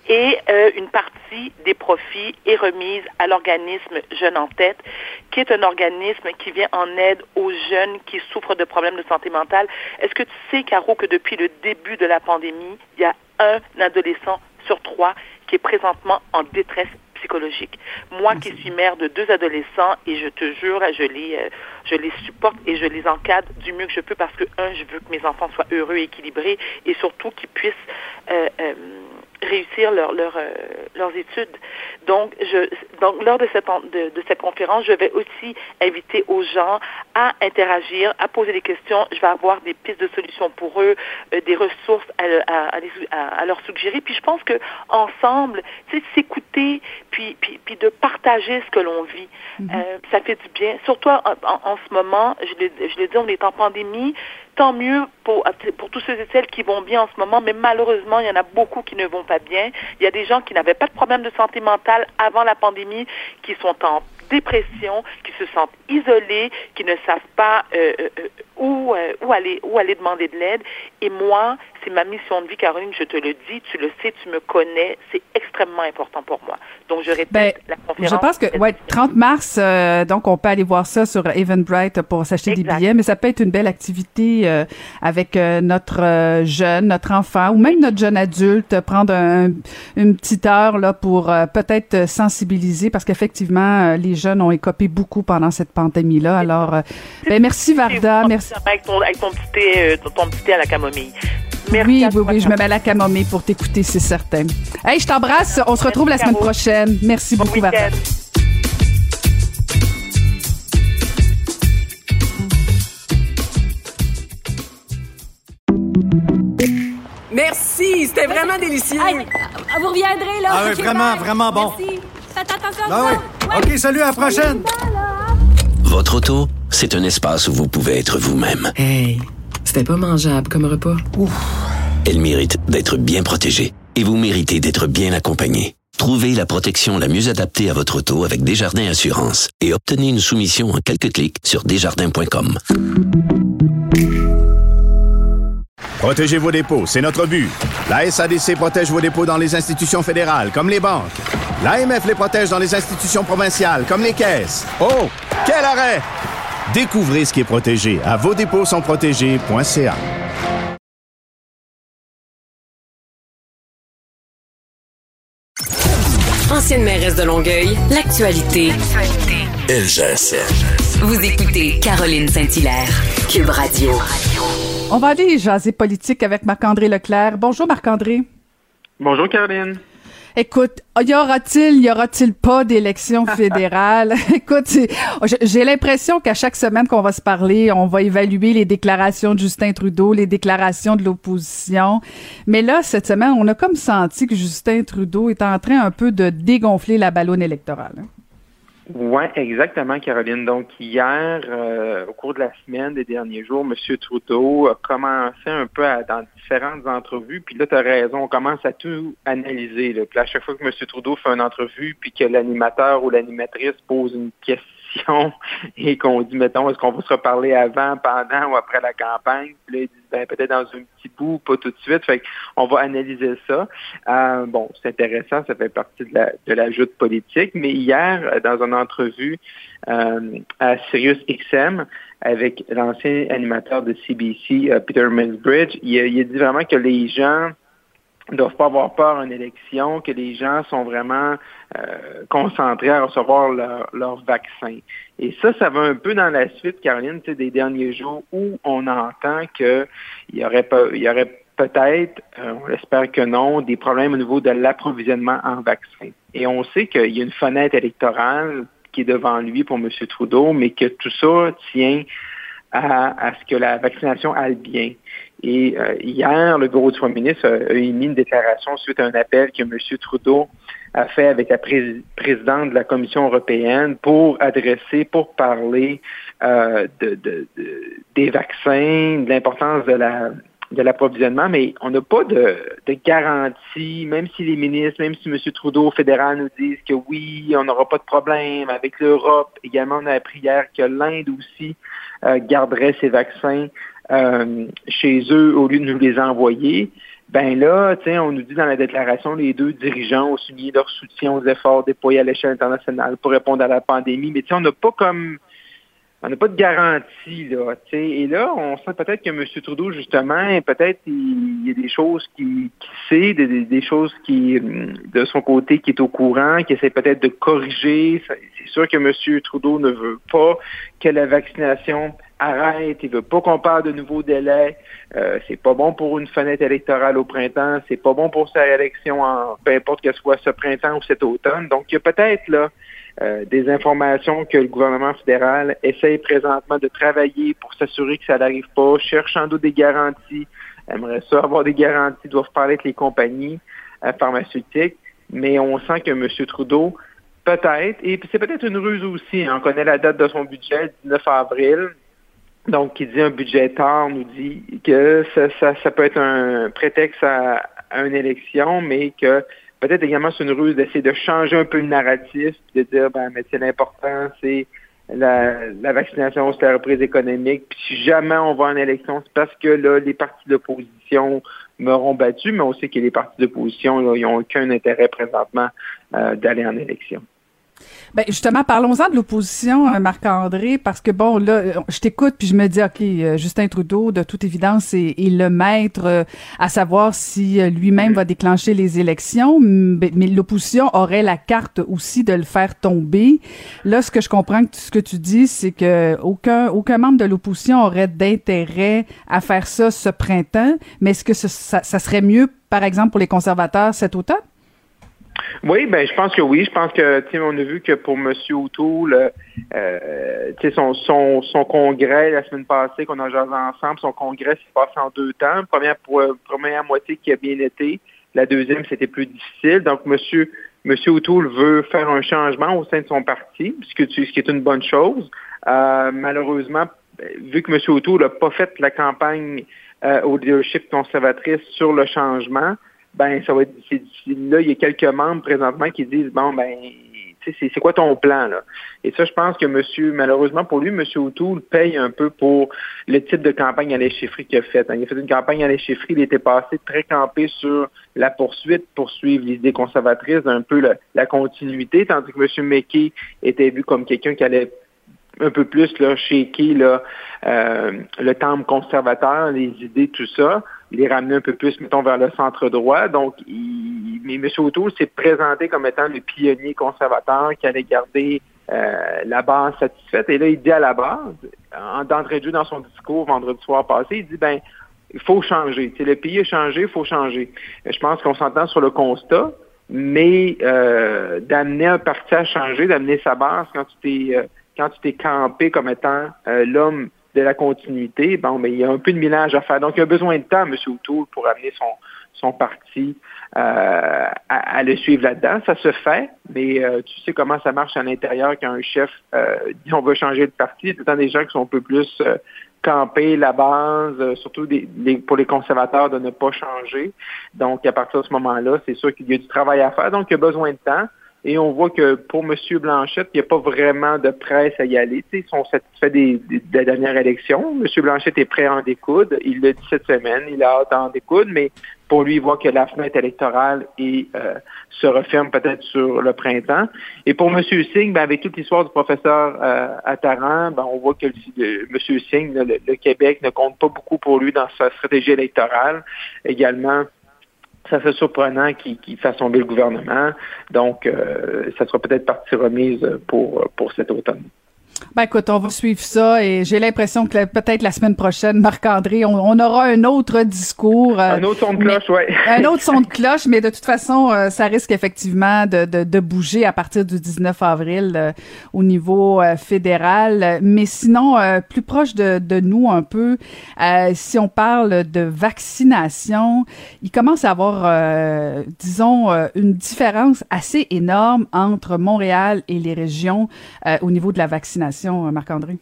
et euh, une partie des profits est remise à l'organisme Jeunes en tête, qui est un organisme qui vient en aide aux jeunes qui souffrent de problèmes de santé mentale. Est-ce que tu sais, Caro, que depuis le début de la pandémie, il y a un adolescent sur trois qui est présentement en détresse psychologique. Moi qui suis mère de deux adolescents et je te jure, je les, euh, je les supporte et je les encadre du mieux que je peux parce que, un, je veux que mes enfants soient heureux et équilibrés et surtout qu'ils puissent euh, euh, réussir leur, leur, euh, leurs études. Donc, je, donc lors de cette, de, de, cette conférence, je vais aussi inviter aux gens à interagir, à poser des questions. Je vais avoir des pistes de solutions pour eux, euh, des ressources à, à, à, à, leur suggérer. Puis je pense que ensemble, tu sais, s'écouter, puis, puis, puis de partager ce que l'on vit, mm-hmm. euh, ça fait du bien. Surtout en, en, ce moment, je l'ai, je l'ai dit, on est en pandémie tant mieux pour, pour tous ceux et celles qui vont bien en ce moment, mais malheureusement, il y en a beaucoup qui ne vont pas bien. Il y a des gens qui n'avaient pas de problème de santé mentale avant la pandémie, qui sont en dépression, qui se sentent isolés, qui ne savent pas euh, euh, euh où, euh, où, aller, où aller demander de l'aide. Et moi, c'est ma mission de vie, Caroline, je te le dis, tu le sais, tu me connais, c'est extrêmement important pour moi. Donc, je répète ben, la conférence. Je pense que, ouais, 30 mars, euh, donc on peut aller voir ça sur Eventbrite pour s'acheter des billets, mais ça peut être une belle activité euh, avec euh, notre jeune, notre enfant ou même notre jeune adulte, prendre un, une petite heure là pour peut-être sensibiliser parce qu'effectivement, les jeunes ont écopé beaucoup pendant cette pandémie-là. Alors, ben, merci Varda, merci. Avec ton, avec ton petit thé, ton petit thé à la camomille. Merci oui, oui, oui, je me mets à la camomille pour t'écouter, c'est certain. Hey, je t'embrasse. On se retrouve la semaine prochaine. Merci beaucoup, Varda. Merci, c'était vraiment délicieux. vous reviendrez là. Ah oui, vraiment, vraiment bon. Merci. Faites attention. Ah oui. OK, salut, à la prochaine. C'est un espace où vous pouvez être vous-même. Hey, c'était pas mangeable comme repas. Ouf. Elle mérite d'être bien protégée et vous méritez d'être bien accompagné. Trouvez la protection la mieux adaptée à votre auto avec Desjardins Assurance et obtenez une soumission en quelques clics sur desjardins.com. Protégez vos dépôts, c'est notre but. La SADC protège vos dépôts dans les institutions fédérales, comme les banques. L'AMF les protège dans les institutions provinciales, comme les caisses. Oh, quel arrêt! Découvrez ce qui est protégé à vos dépôts sont protégés.ca. Ancienne mairesse de Longueuil, l'actualité. LGSN. Vous écoutez Caroline Saint-Hilaire, Cube Radio. On va aller jaser politique avec Marc-André Leclerc. Bonjour Marc-André. Bonjour Caroline. Écoute, y aura-t-il, y aura-t-il pas d'élection fédérale? Écoute, j'ai l'impression qu'à chaque semaine qu'on va se parler, on va évaluer les déclarations de Justin Trudeau, les déclarations de l'opposition. Mais là, cette semaine, on a comme senti que Justin Trudeau est en train un peu de dégonfler la ballonne électorale. Hein. Oui, exactement, Caroline. Donc, hier, euh, au cours de la semaine, des derniers jours, M. Trudeau a commencé un peu à, dans différentes entrevues. Puis là, tu as raison, on commence à tout analyser. Là. À chaque fois que M. Trudeau fait une entrevue, puis que l'animateur ou l'animatrice pose une question, et qu'on dit, mettons, est-ce qu'on va se reparler avant, pendant ou après la campagne? Puis là, ben, peut-être dans un petit bout, pas tout de suite. Fait qu'on va analyser ça. Euh, bon, c'est intéressant, ça fait partie de la, de la joute politique. Mais hier, dans une entrevue euh, à Sirius XM, avec l'ancien animateur de CBC, euh, Peter Millsbridge, il il a dit vraiment que les gens ne doivent pas avoir peur en élection, que les gens sont vraiment euh, concentrés à recevoir leur, vaccin. Et ça, ça va un peu dans la suite, Caroline, des derniers jours où on entend qu'il y aurait, il y aurait peut-être, euh, on espère que non, des problèmes au niveau de l'approvisionnement en vaccins. Et on sait qu'il y a une fenêtre électorale qui est devant lui pour M. Trudeau, mais que tout ça tient à, ce que la vaccination aille bien. Et euh, hier, le bureau du Premier ministre a, émis une déclaration suite à un appel que M. Trudeau a fait avec la présidente de la Commission européenne pour adresser, pour parler euh, de, des vaccins, de l'importance de la de l'approvisionnement, mais on n'a pas de, de, garantie, même si les ministres, même si M. Trudeau au fédéral nous disent que oui, on n'aura pas de problème avec l'Europe. Également, on a appris hier que l'Inde aussi euh, garderait ses vaccins euh, chez eux au lieu de nous les envoyer. Ben là, on nous dit dans la déclaration, les deux dirigeants ont souligné leur soutien aux efforts déployés à l'échelle internationale pour répondre à la pandémie. Mais on n'a pas comme on n'a pas de garantie, là. Et là, on sent peut-être que M. Trudeau, justement, peut-être il y a des choses qu'il qui sait, des, choses qui, de son côté, qui est au courant, qui essaie peut-être de corriger. C'est sûr que M. Trudeau ne veut pas que la vaccination arrête, il veut pas qu'on parle de nouveaux délais. Euh, c'est pas bon pour une fenêtre électorale au printemps, c'est pas bon pour sa réélection en peu importe que ce soit ce printemps ou cet automne. Donc, il y a peut-être là euh, des informations que le gouvernement fédéral essaye présentement de travailler pour s'assurer que ça n'arrive pas, cherche en doute des garanties, aimerait ça avoir des garanties, doivent parler avec les compagnies euh, pharmaceutiques, mais on sent que M. Trudeau, peut-être, et c'est peut-être une ruse aussi, hein, on connaît la date de son budget, 19 avril, donc qui dit un budget tard, nous dit que ça, ça, peut être un prétexte à, à une élection, mais que peut-être également c'est une ruse d'essayer de changer un peu le narratif, de dire ben mais c'est l'important, c'est la, la vaccination, c'est la reprise économique. Puis si jamais on va en élection, c'est parce que là, les partis d'opposition m'auront battu, mais on sait que les partis d'opposition, ils n'ont aucun intérêt présentement euh, d'aller en élection. Ben justement, parlons-en de l'opposition, euh, Marc-André, parce que bon, là, euh, je t'écoute puis je me dis, ok, euh, Justin Trudeau, de toute évidence, est, est le maître à savoir si lui-même va déclencher les élections, mais, mais l'opposition aurait la carte aussi de le faire tomber. Là, ce que je comprends que ce que tu dis, c'est que aucun aucun membre de l'opposition aurait d'intérêt à faire ça ce printemps, mais est-ce que ce, ça, ça serait mieux, par exemple, pour les conservateurs cet automne? Oui, ben je pense que oui. Je pense que on a vu que pour M. O'Toole, euh, son, son, son congrès la semaine passée qu'on a jasé ensemble, son congrès s'est passé en deux temps. Première pour, première moitié qui a bien été, la deuxième c'était plus difficile. Donc M. Monsieur O'Toole veut faire un changement au sein de son parti, ce ce qui est une bonne chose. Euh, malheureusement, vu que M. O'Toole n'a pas fait la campagne euh, au leadership conservatrice sur le changement, ben ça va être difficile. Là, il y a quelques membres présentement qui disent bon ben c'est quoi ton plan là? Et ça, je pense que monsieur, malheureusement pour lui, monsieur O'Toole paye un peu pour le type de campagne à l'échefferie qu'il a fait. Il a fait une campagne à l'échefferie, il était passé très campé sur la poursuite, poursuivre les idées conservatrices, un peu la, continuité, tandis que monsieur McKay était vu comme quelqu'un qui allait un peu plus là, shaker là, euh, le temple conservateur, les idées, tout ça les ramener un peu plus, mettons, vers le centre droit. Donc, il, mais M. O'Toole s'est présenté comme étant le pionnier conservateur qui allait garder euh, la base satisfaite. Et là, il dit à la base, en d'entrée de jeu dans son discours vendredi soir passé, il dit, ben, il faut changer. Tu le pays a changé, il faut changer. Je pense qu'on s'entend sur le constat, mais euh, d'amener un parti à changer, d'amener sa base quand tu t'es euh, quand tu t'es campé comme étant l'homme de la continuité, bon, mais il y a un peu de ménage à faire. Donc, il y a besoin de temps, M. O'Toole, pour amener son, son parti euh, à, le suivre là-dedans. Ça se fait, mais euh, tu sais comment ça marche à l'intérieur quand un chef euh, dit on veut changer de parti. Le temps des gens qui sont un peu plus campés, la base, surtout des, pour les conservateurs de ne pas changer. Donc, à partir de ce moment-là, c'est sûr qu'il y a du travail à faire. Donc, il y a besoin de temps. Et on voit que pour M. Blanchette, il n'y a pas vraiment de presse à y aller. ils sont satisfaits des, des, de la dernière élection. M. Blanchette est prêt à en découdre. Il l'a dit cette semaine. Il a hâte d'en découdre, mais pour lui, il voit que la fenêtre électorale et, euh, se referme peut-être sur le printemps. Et pour M. Singh, ben, avec toute l'histoire du professeur euh, Attaran, ben, on voit que M. Singh, le, Québec ne compte pas beaucoup pour lui dans sa stratégie électorale. Également, ça fait surprenant qu'il fasse tomber le gouvernement. Donc, euh, ça sera peut-être partie remise pour, pour cet automne. Ben écoute, on va suivre ça et j'ai l'impression que peut-être la semaine prochaine, Marc-André, on, aura un autre discours. Euh, un autre son de cloche, oui. un autre son de cloche, mais de toute façon, euh, ça risque effectivement de, de, de, bouger à partir du 19 avril euh, au niveau fédéral. Mais sinon, plus proche de, de, nous un peu, si on parle de vaccination, il commence à avoir, disons, une différence assez énorme entre Montréal et les régions au niveau de la vaccination. Euh, Marc-André?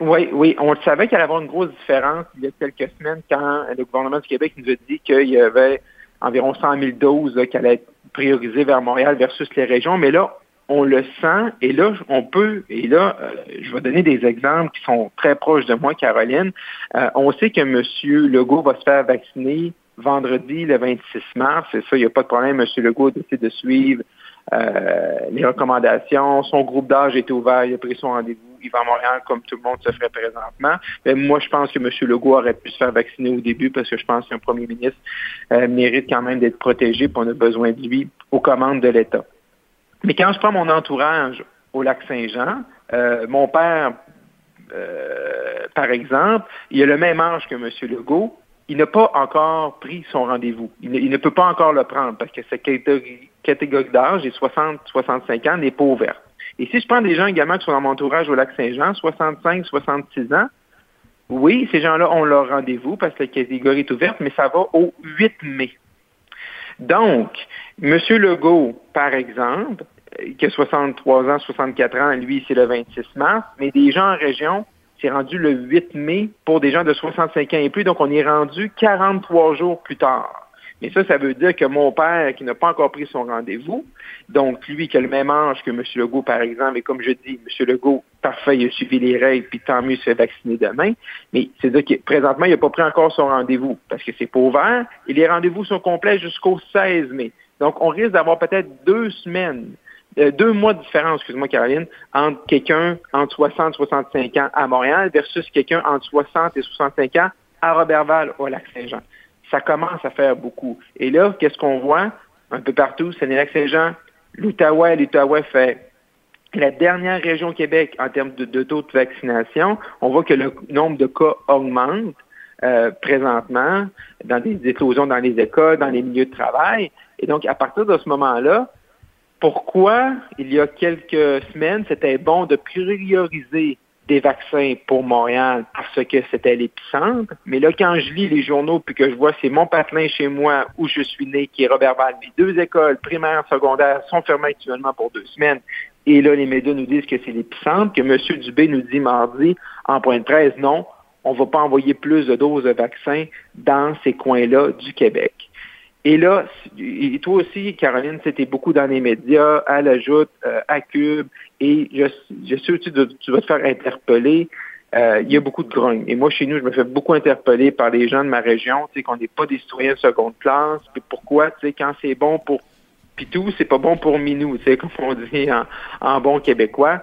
Oui, oui. On le savait qu'il allait avoir une grosse différence il y a quelques semaines quand le gouvernement du Québec nous a dit qu'il y avait environ 100 000 doses qui allaient être priorisées vers Montréal versus les régions. Mais là, on le sent et là, on peut, et là, euh, je vais donner des exemples qui sont très proches de moi, Caroline. Euh, on sait que M. Legault va se faire vacciner vendredi, le 26 mars. Et ça, il n'y a pas de problème. M. Legault décide de suivre les recommandations. Son groupe d'âge était ouvert, il a pris son rendez-vous. Il va à Montréal comme tout le monde se ferait présentement. Mais moi, je pense que M. Legault aurait pu se faire vacciner au début parce que je pense qu'un premier ministre euh, mérite quand même d'être protégé et on a besoin de lui aux commandes de l'État. Mais quand je prends mon entourage au lac Saint-Jean, euh, mon père, par exemple, il a le même âge que M. Legault, il n'a pas encore pris son rendez-vous. Il, ne peut pas encore le prendre parce que sa catégorie, d'âge, est 60-65 ans, n'est pas ouverte. Et si je prends des gens également qui sont dans mon entourage au lac Saint-Jean, 65-66 ans, oui, ces gens-là ont leur rendez-vous parce que la catégorie est ouverte, mais ça va au 8 mai. Donc, M. Legault, par exemple, qui a 63 ans, 64 ans, lui, c'est le 26 mars, mais des gens en région c'est rendu le 8 mai pour des gens de 65 ans et plus, donc on est rendu 43 jours plus tard. Mais ça, ça veut dire que mon père, qui n'a pas encore pris son rendez-vous, donc lui qui a le même âge que M. Legault, par exemple, et comme je dis, M. Legault, parfait, il a suivi les règles, puis tant mieux, il se fait vacciner demain. Mais c'est-à-dire que présentement, il n'a pas pris encore son rendez-vous parce que c'est pas ouvert et les rendez-vous sont complets jusqu'au 16 mai. Donc, on risque d'avoir peut-être deux semaines euh, deux mois de différence, excuse-moi Caroline, entre quelqu'un entre 60 et 65 ans à Montréal versus quelqu'un entre 60 et 65 ans à Robertval à Lac-Saint-Jean. Ça commence à faire beaucoup. Et là, qu'est-ce qu'on voit? Un peu partout? C'est Lac-Saint-Jean, l'Outaouais. L'Outaouais fait la dernière région au Québec en termes de, taux de vaccination. On voit que le nombre de cas augmente. Euh, présentement dans des éclosions dans les écoles, dans les milieux de travail. Et donc, à partir de ce moment-là, pourquoi il y a quelques semaines, c'était bon de prioriser des vaccins pour Montréal parce que c'était l'épicentre. Mais là, quand je lis les journaux puis que je vois c'est mon patelin chez moi où je suis né, qui est Robert Val, les deux écoles primaires, secondaires sont fermées actuellement pour deux semaines. Et là, les médias nous disent que c'est l'épicentre, que M. Dubé nous dit mardi en point de presse, non, on ne va pas envoyer plus de doses de vaccins dans ces coins-là du Québec. Et là, et toi aussi, Caroline, c'était beaucoup dans les médias, à l'ajoute, euh, à Cube, et je, suis que tu, vas te faire interpeller. Euh, il y a beaucoup de grogne. Et moi, chez nous, je me fais beaucoup interpeller par les gens de ma région, tu sais, qu'on n'est pas des citoyens de seconde classe. Puis pourquoi, tu sais, quand c'est bon pour Pitou, c'est pas bon pour Minou, tu sais, comme on dit en, bon québécois.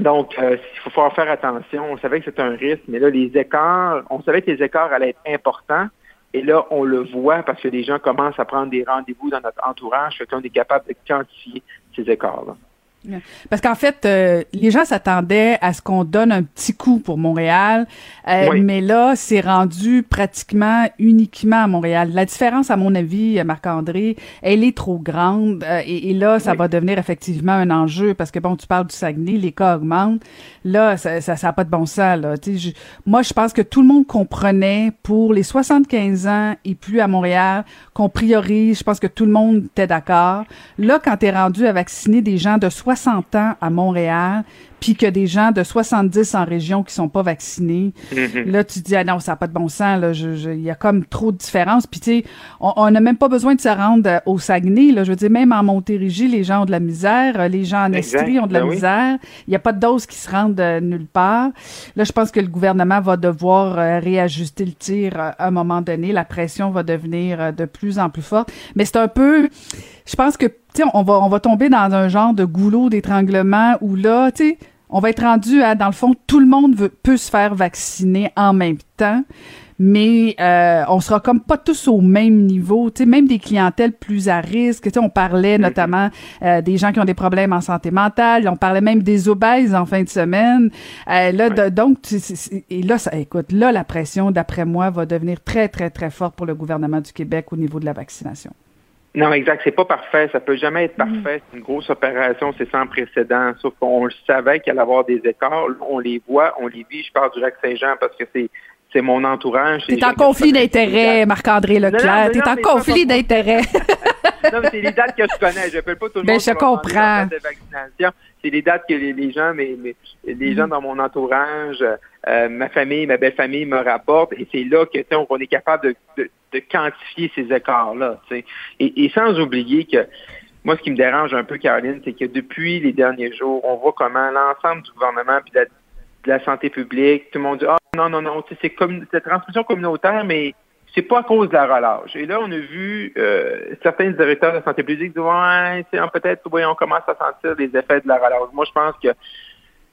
Donc, euh, il faut faire attention. On savait que c'était un risque, mais là, les écarts, on savait que les écarts allaient être importants. Et là, on le voit parce que les gens commencent à prendre des rendez-vous dans notre entourage, qu'on est capable de quantifier ces écarts-là. Parce qu'en fait, euh, les gens s'attendaient à ce qu'on donne un petit coup pour Montréal, euh, mais là, c'est rendu pratiquement uniquement à Montréal. La différence, à mon avis, Marc-André, elle est trop grande, euh, et, là, ça va devenir effectivement un enjeu, parce que bon, tu parles du Saguenay, les cas augmentent. Là, ça ça, ça pas de bon sens. Là. Je, moi, je pense que tout le monde comprenait pour les 75 ans et plus à Montréal qu'on priorise. Je pense que tout le monde était d'accord. Là, quand tu es rendu à vacciner des gens de 60 ans à Montréal, puis que des gens de 70 en région qui sont pas vaccinés, mm-hmm. là tu te dis ah non ça n'a pas de bon sens là, il y a comme trop de différence. Puis tu sais, on n'a même pas besoin de se rendre euh, au Saguenay là, je veux dire même en Montérégie les gens ont de la misère, euh, les gens en Estrie ont de la ben misère, il n'y a pas de doses qui se rendent euh, nulle part. Là je pense que le gouvernement va devoir réajuster le tir à un moment donné, la pression va devenir de plus en plus forte, mais c'est un peu je pense que tu sais on va on va tomber dans un genre de goulot d'étranglement où là tu sais on va être rendu à, dans le fond, tout le monde veut, peut se faire vacciner en même temps, mais euh, on sera comme pas tous au même niveau. Tu sais, même des clientèles plus à risque. Tu sais, on parlait notamment euh, des gens qui ont des problèmes en santé mentale. On parlait même des obèses en fin de semaine. Euh, là, donc, et là, ça, écoute, là, la pression, d'après moi, va devenir très, très, très forte pour le gouvernement du Québec au niveau de la vaccination. Non, exact. C'est pas parfait. Ça peut jamais être mm. parfait. C'est une grosse opération. C'est sans précédent. Sauf qu'on le savait qu'il allait avoir des écarts. On les voit, on les vit. Je parle du Lac-Saint-Jean parce que c'est c'est mon entourage. T'es en conflit d'intérêt, Marc-André Leclerc. T'es en conflit d'intérêt. non, mais c'est les dates que je connais. Je n'appelle pas tout le ben, monde. je comprends. De vaccination. C'est les dates que les, gens, mais, les gens mm. dans mon entourage, euh, ma famille, ma belle famille me rapportent. Et c'est là que on est capable de de quantifier ces écarts-là. Et, et sans oublier que moi, ce qui me dérange un peu, Caroline, c'est que depuis les derniers jours, on voit comment l'ensemble du gouvernement puis de la, santé publique, tout le monde dit Ah non, non, non, c'est comme cette transmission communautaire, mais c'est pas à cause de la relâche. Et là, on a vu euh, certains directeurs de santé publique dire Ouais, peut-être, on commence à sentir les effets de la relâche. Moi, je pense que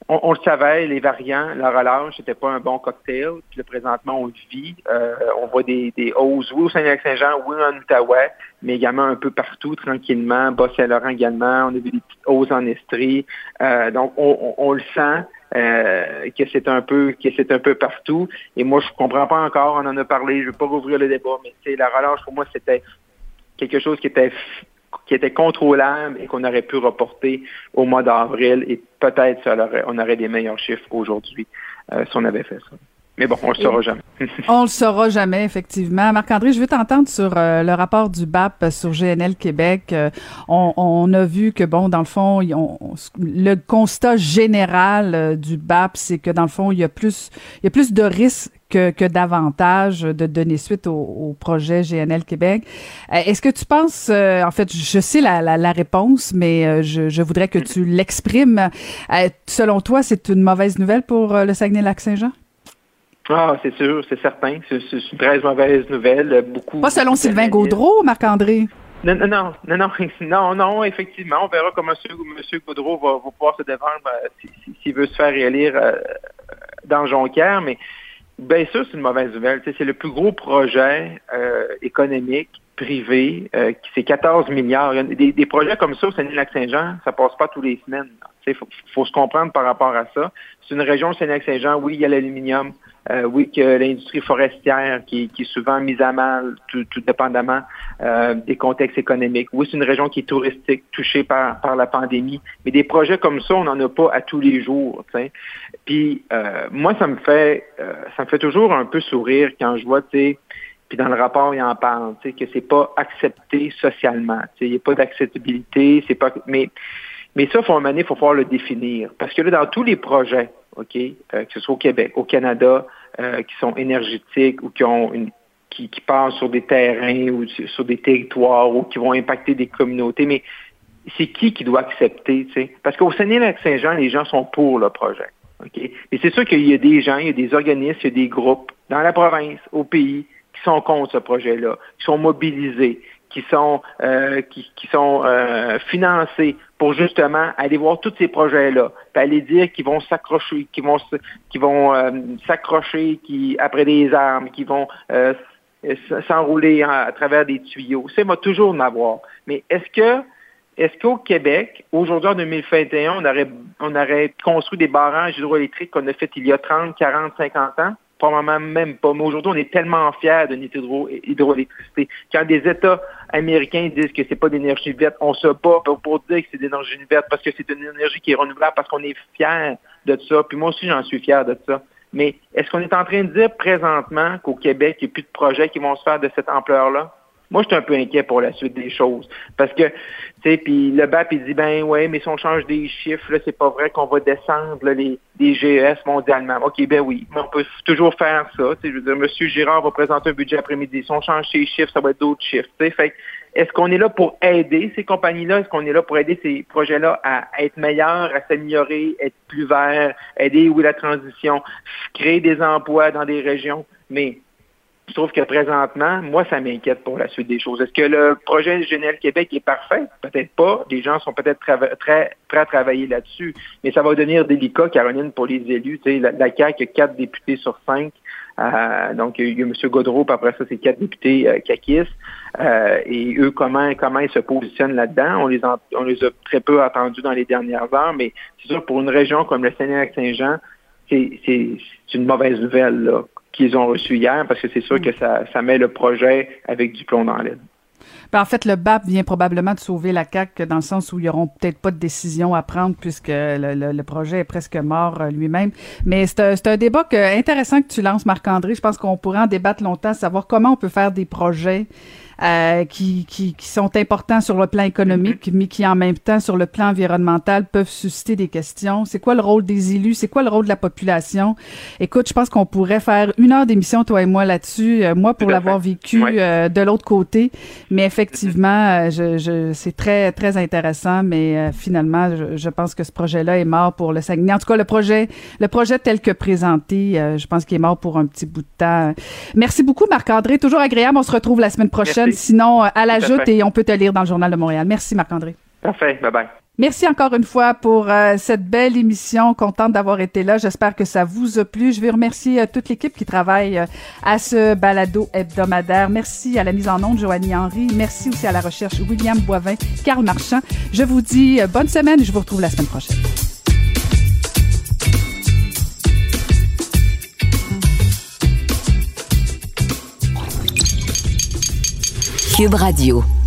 on, le savait, les variants, la relâche, c'était pas un bon cocktail. Puis là, présentement, on le vit. Euh, on voit des, des hausses, oui, au Saint-Lac-Saint-Jean, oui, en Outaouais, mais également un peu partout, tranquillement. Bas-Saint-Laurent également. On a vu des petites hausses en Estrie. Euh, donc, on, le sent. Euh, que c'est un peu que c'est un peu partout. Et moi je comprends pas encore. On en a parlé. Je veux pas rouvrir le débat mais c'est la relâche pour moi c'était quelque chose qui était qui était contrôlable et qu'on aurait pu reporter au mois d'avril. Et peut-être on aurait des meilleurs chiffres aujourd'hui euh, si on avait fait ça. Mais bon, on le saura jamais. on le saura jamais, effectivement. Marc-André, je veux t'entendre sur euh, le rapport du BAP sur GNL Québec. Euh, on, a vu que, bon, dans le fond, le constat général du BAP, c'est que, dans le fond, il y a plus, il y a plus de risques que, que davantage de donner suite au, au projet GNL Québec. Euh, Est-ce que tu penses, euh, en fait, je sais la, la, la réponse, mais euh, je, je voudrais que tu l'exprimes. Euh, selon toi, c'est une mauvaise nouvelle pour euh, le Saguenay-Lac-Saint-Jean? Ah, c'est sûr, c'est certain. C'est une très mauvaise nouvelle. Beaucoup. Pas selon Sylvain Gaudreau, Marc-André? Non, non, non, non, non, non, non, effectivement, on verra comment M. Monsieur Gaudreau va, va pouvoir se défendre euh, si- s'il veut se faire réélire euh, dans Jonquière, mais bien sûr, c'est une mauvaise nouvelle. C'est le plus gros projet euh, économique privé, euh, qui c'est 14 milliards. Des, des projets comme ça au Saguenay-Lac-Saint-Jean, ça passe pas tous les semaines. Il faut, faut se comprendre par rapport à ça. C'est une région du Saguenay-Lac-Saint-Jean, oui, il y a l'aluminium, euh, oui, que l'industrie forestière qui, qui est souvent mise à mal, tout, tout dépendamment euh, des contextes économiques. Oui, c'est une région qui est touristique, touchée par, par la pandémie. Mais des projets comme ça, on n'en a pas à tous les jours. tu sais. Puis euh, moi, ça me fait euh, ça me fait toujours un peu sourire quand je vois, tu sais, puis dans le rapport, il en parle, tu sais, que c'est pas accepté socialement. Il n'y a pas d'acceptabilité, c'est pas. Mais mais ça, faut un il faut pouvoir le définir. Parce que là, dans tous les projets, OK, euh, que ce soit au Québec, au Canada, euh, qui sont énergétiques ou qui ont une qui, qui passent sur des terrains ou sur des territoires ou qui vont impacter des communautés, mais c'est qui qui doit accepter, tu sais? Parce qu'au Saguenay-Lac-Saint-Jean, les gens sont pour le projet. Mais c'est sûr qu'il y a des gens, il y a des organismes, il y a des groupes dans la province, au pays, qui sont contre ce projet-là, qui sont mobilisés, qui sont euh, qui, qui sont financés pour justement aller voir tous ces projets-là, puis aller dire qu'ils vont s'accrocher, qu'ils vont qu'ils vont euh, s'accrocher, après des armes, qui vont euh, s- s'enrouler en- à travers des tuyaux. Ça va toujours en avoir. Mais est-ce que est-ce qu'au Québec, aujourd'hui en 2021, on aurait, on aurait construit des barrages hydroélectriques qu'on a fait il y a 30, 40, 50 ans? Probablement même pas. Mais aujourd'hui, on est tellement fiers de notre hydro- hydroélectricité. Quand des États américains disent que c'est pas d'énergie verte, on se bat pour, pour dire que c'est d'énergie verte parce que c'est une énergie qui est renouvelable, parce qu'on est fiers de ça. Puis moi aussi, j'en suis fier de ça. Mais est-ce qu'on est en train de dire présentement qu'au Québec, il n'y a plus de projets qui vont se faire de cette ampleur-là? Moi, je suis un peu inquiet pour la suite des choses. Parce que, tu sais, puis le BAP, il dit, ben ouais, mais si on change des chiffres, là, c'est pas vrai qu'on va descendre là, les, les GES mondialement. OK, ben oui, mais on peut toujours faire ça. Je veux dire, M. Girard va présenter un budget après-midi. Si on change ces chiffres, ça va être d'autres chiffres. Fait est-ce qu'on est là pour aider ces compagnies-là? Est-ce qu'on est là pour aider ces projets-là à être meilleurs, à s'améliorer, être plus verts, aider, oui, la transition, créer des emplois dans des régions? Mais je trouve que présentement, moi, ça m'inquiète pour la suite des choses. Est-ce que le projet GNL Québec est parfait? Peut-être pas. Les gens sont peut-être très prêts à travailler là-dessus. Mais ça va devenir délicat, Caroline, pour les élus. Tu sais, la, la CAQ a quatre députés sur cinq. Euh, donc, il y a M. Godreau, puis après ça, c'est quatre députés euh. Euh, et eux, comment comment ils se positionnent là-dedans? On les en- on les a très peu entendus dans les dernières heures, mais c'est sûr, pour une région comme le c'est- c'est une mauvaise nouvelle là, qu'ils ont reçue hier, parce que c'est sûr que ça, met le projet avec du plomb dans l'aile. Ben, en fait, le BAP vient probablement de sauver la CAQ dans le sens où ils n'auront peut-être pas de décision à prendre puisque le, projet est presque mort euh, lui-même. Mais c'est un, c'est un débat que- intéressant que tu lances, Marc-André. Je pense qu'on pourrait en débattre longtemps, savoir comment on peut faire des projets euh, qui, qui, qui sont importants sur le plan économique, mais qui en même temps, sur le plan environnemental, peuvent susciter des questions. C'est quoi le rôle des élus? C'est quoi le rôle de la population? Écoute, je pense qu'on pourrait faire une heure d'émission, toi et moi, là-dessus. Euh, moi, pour l'avoir vécu Ouais. euh, de l'autre côté. Mais effectivement, euh, je, je, c'est très, très intéressant. Mais euh, finalement, je, je pense que ce projet-là est mort pour le Saguenay. En tout cas, le projet, le projet tel que présenté, euh, je pense qu'il est mort pour un petit bout de temps. Merci beaucoup, Marc-André. Toujours agréable. On se retrouve la semaine prochaine. Merci. Sinon, euh, à la Tout à joute fait. et on peut te lire dans le Journal de Montréal. Merci, Marc-André. Parfait. Bye-bye. Merci encore une fois pour euh, cette belle émission. Contente d'avoir été là. J'espère que ça vous a plu. Je vais remercier euh, toute l'équipe qui travaille euh, à ce balado hebdomadaire. Merci à la mise en onde, Joanie Henry. Merci aussi à la recherche, William Boivin, Carl Marchand. Je vous dis bonne semaine et je vous retrouve la semaine prochaine. Cube Radio.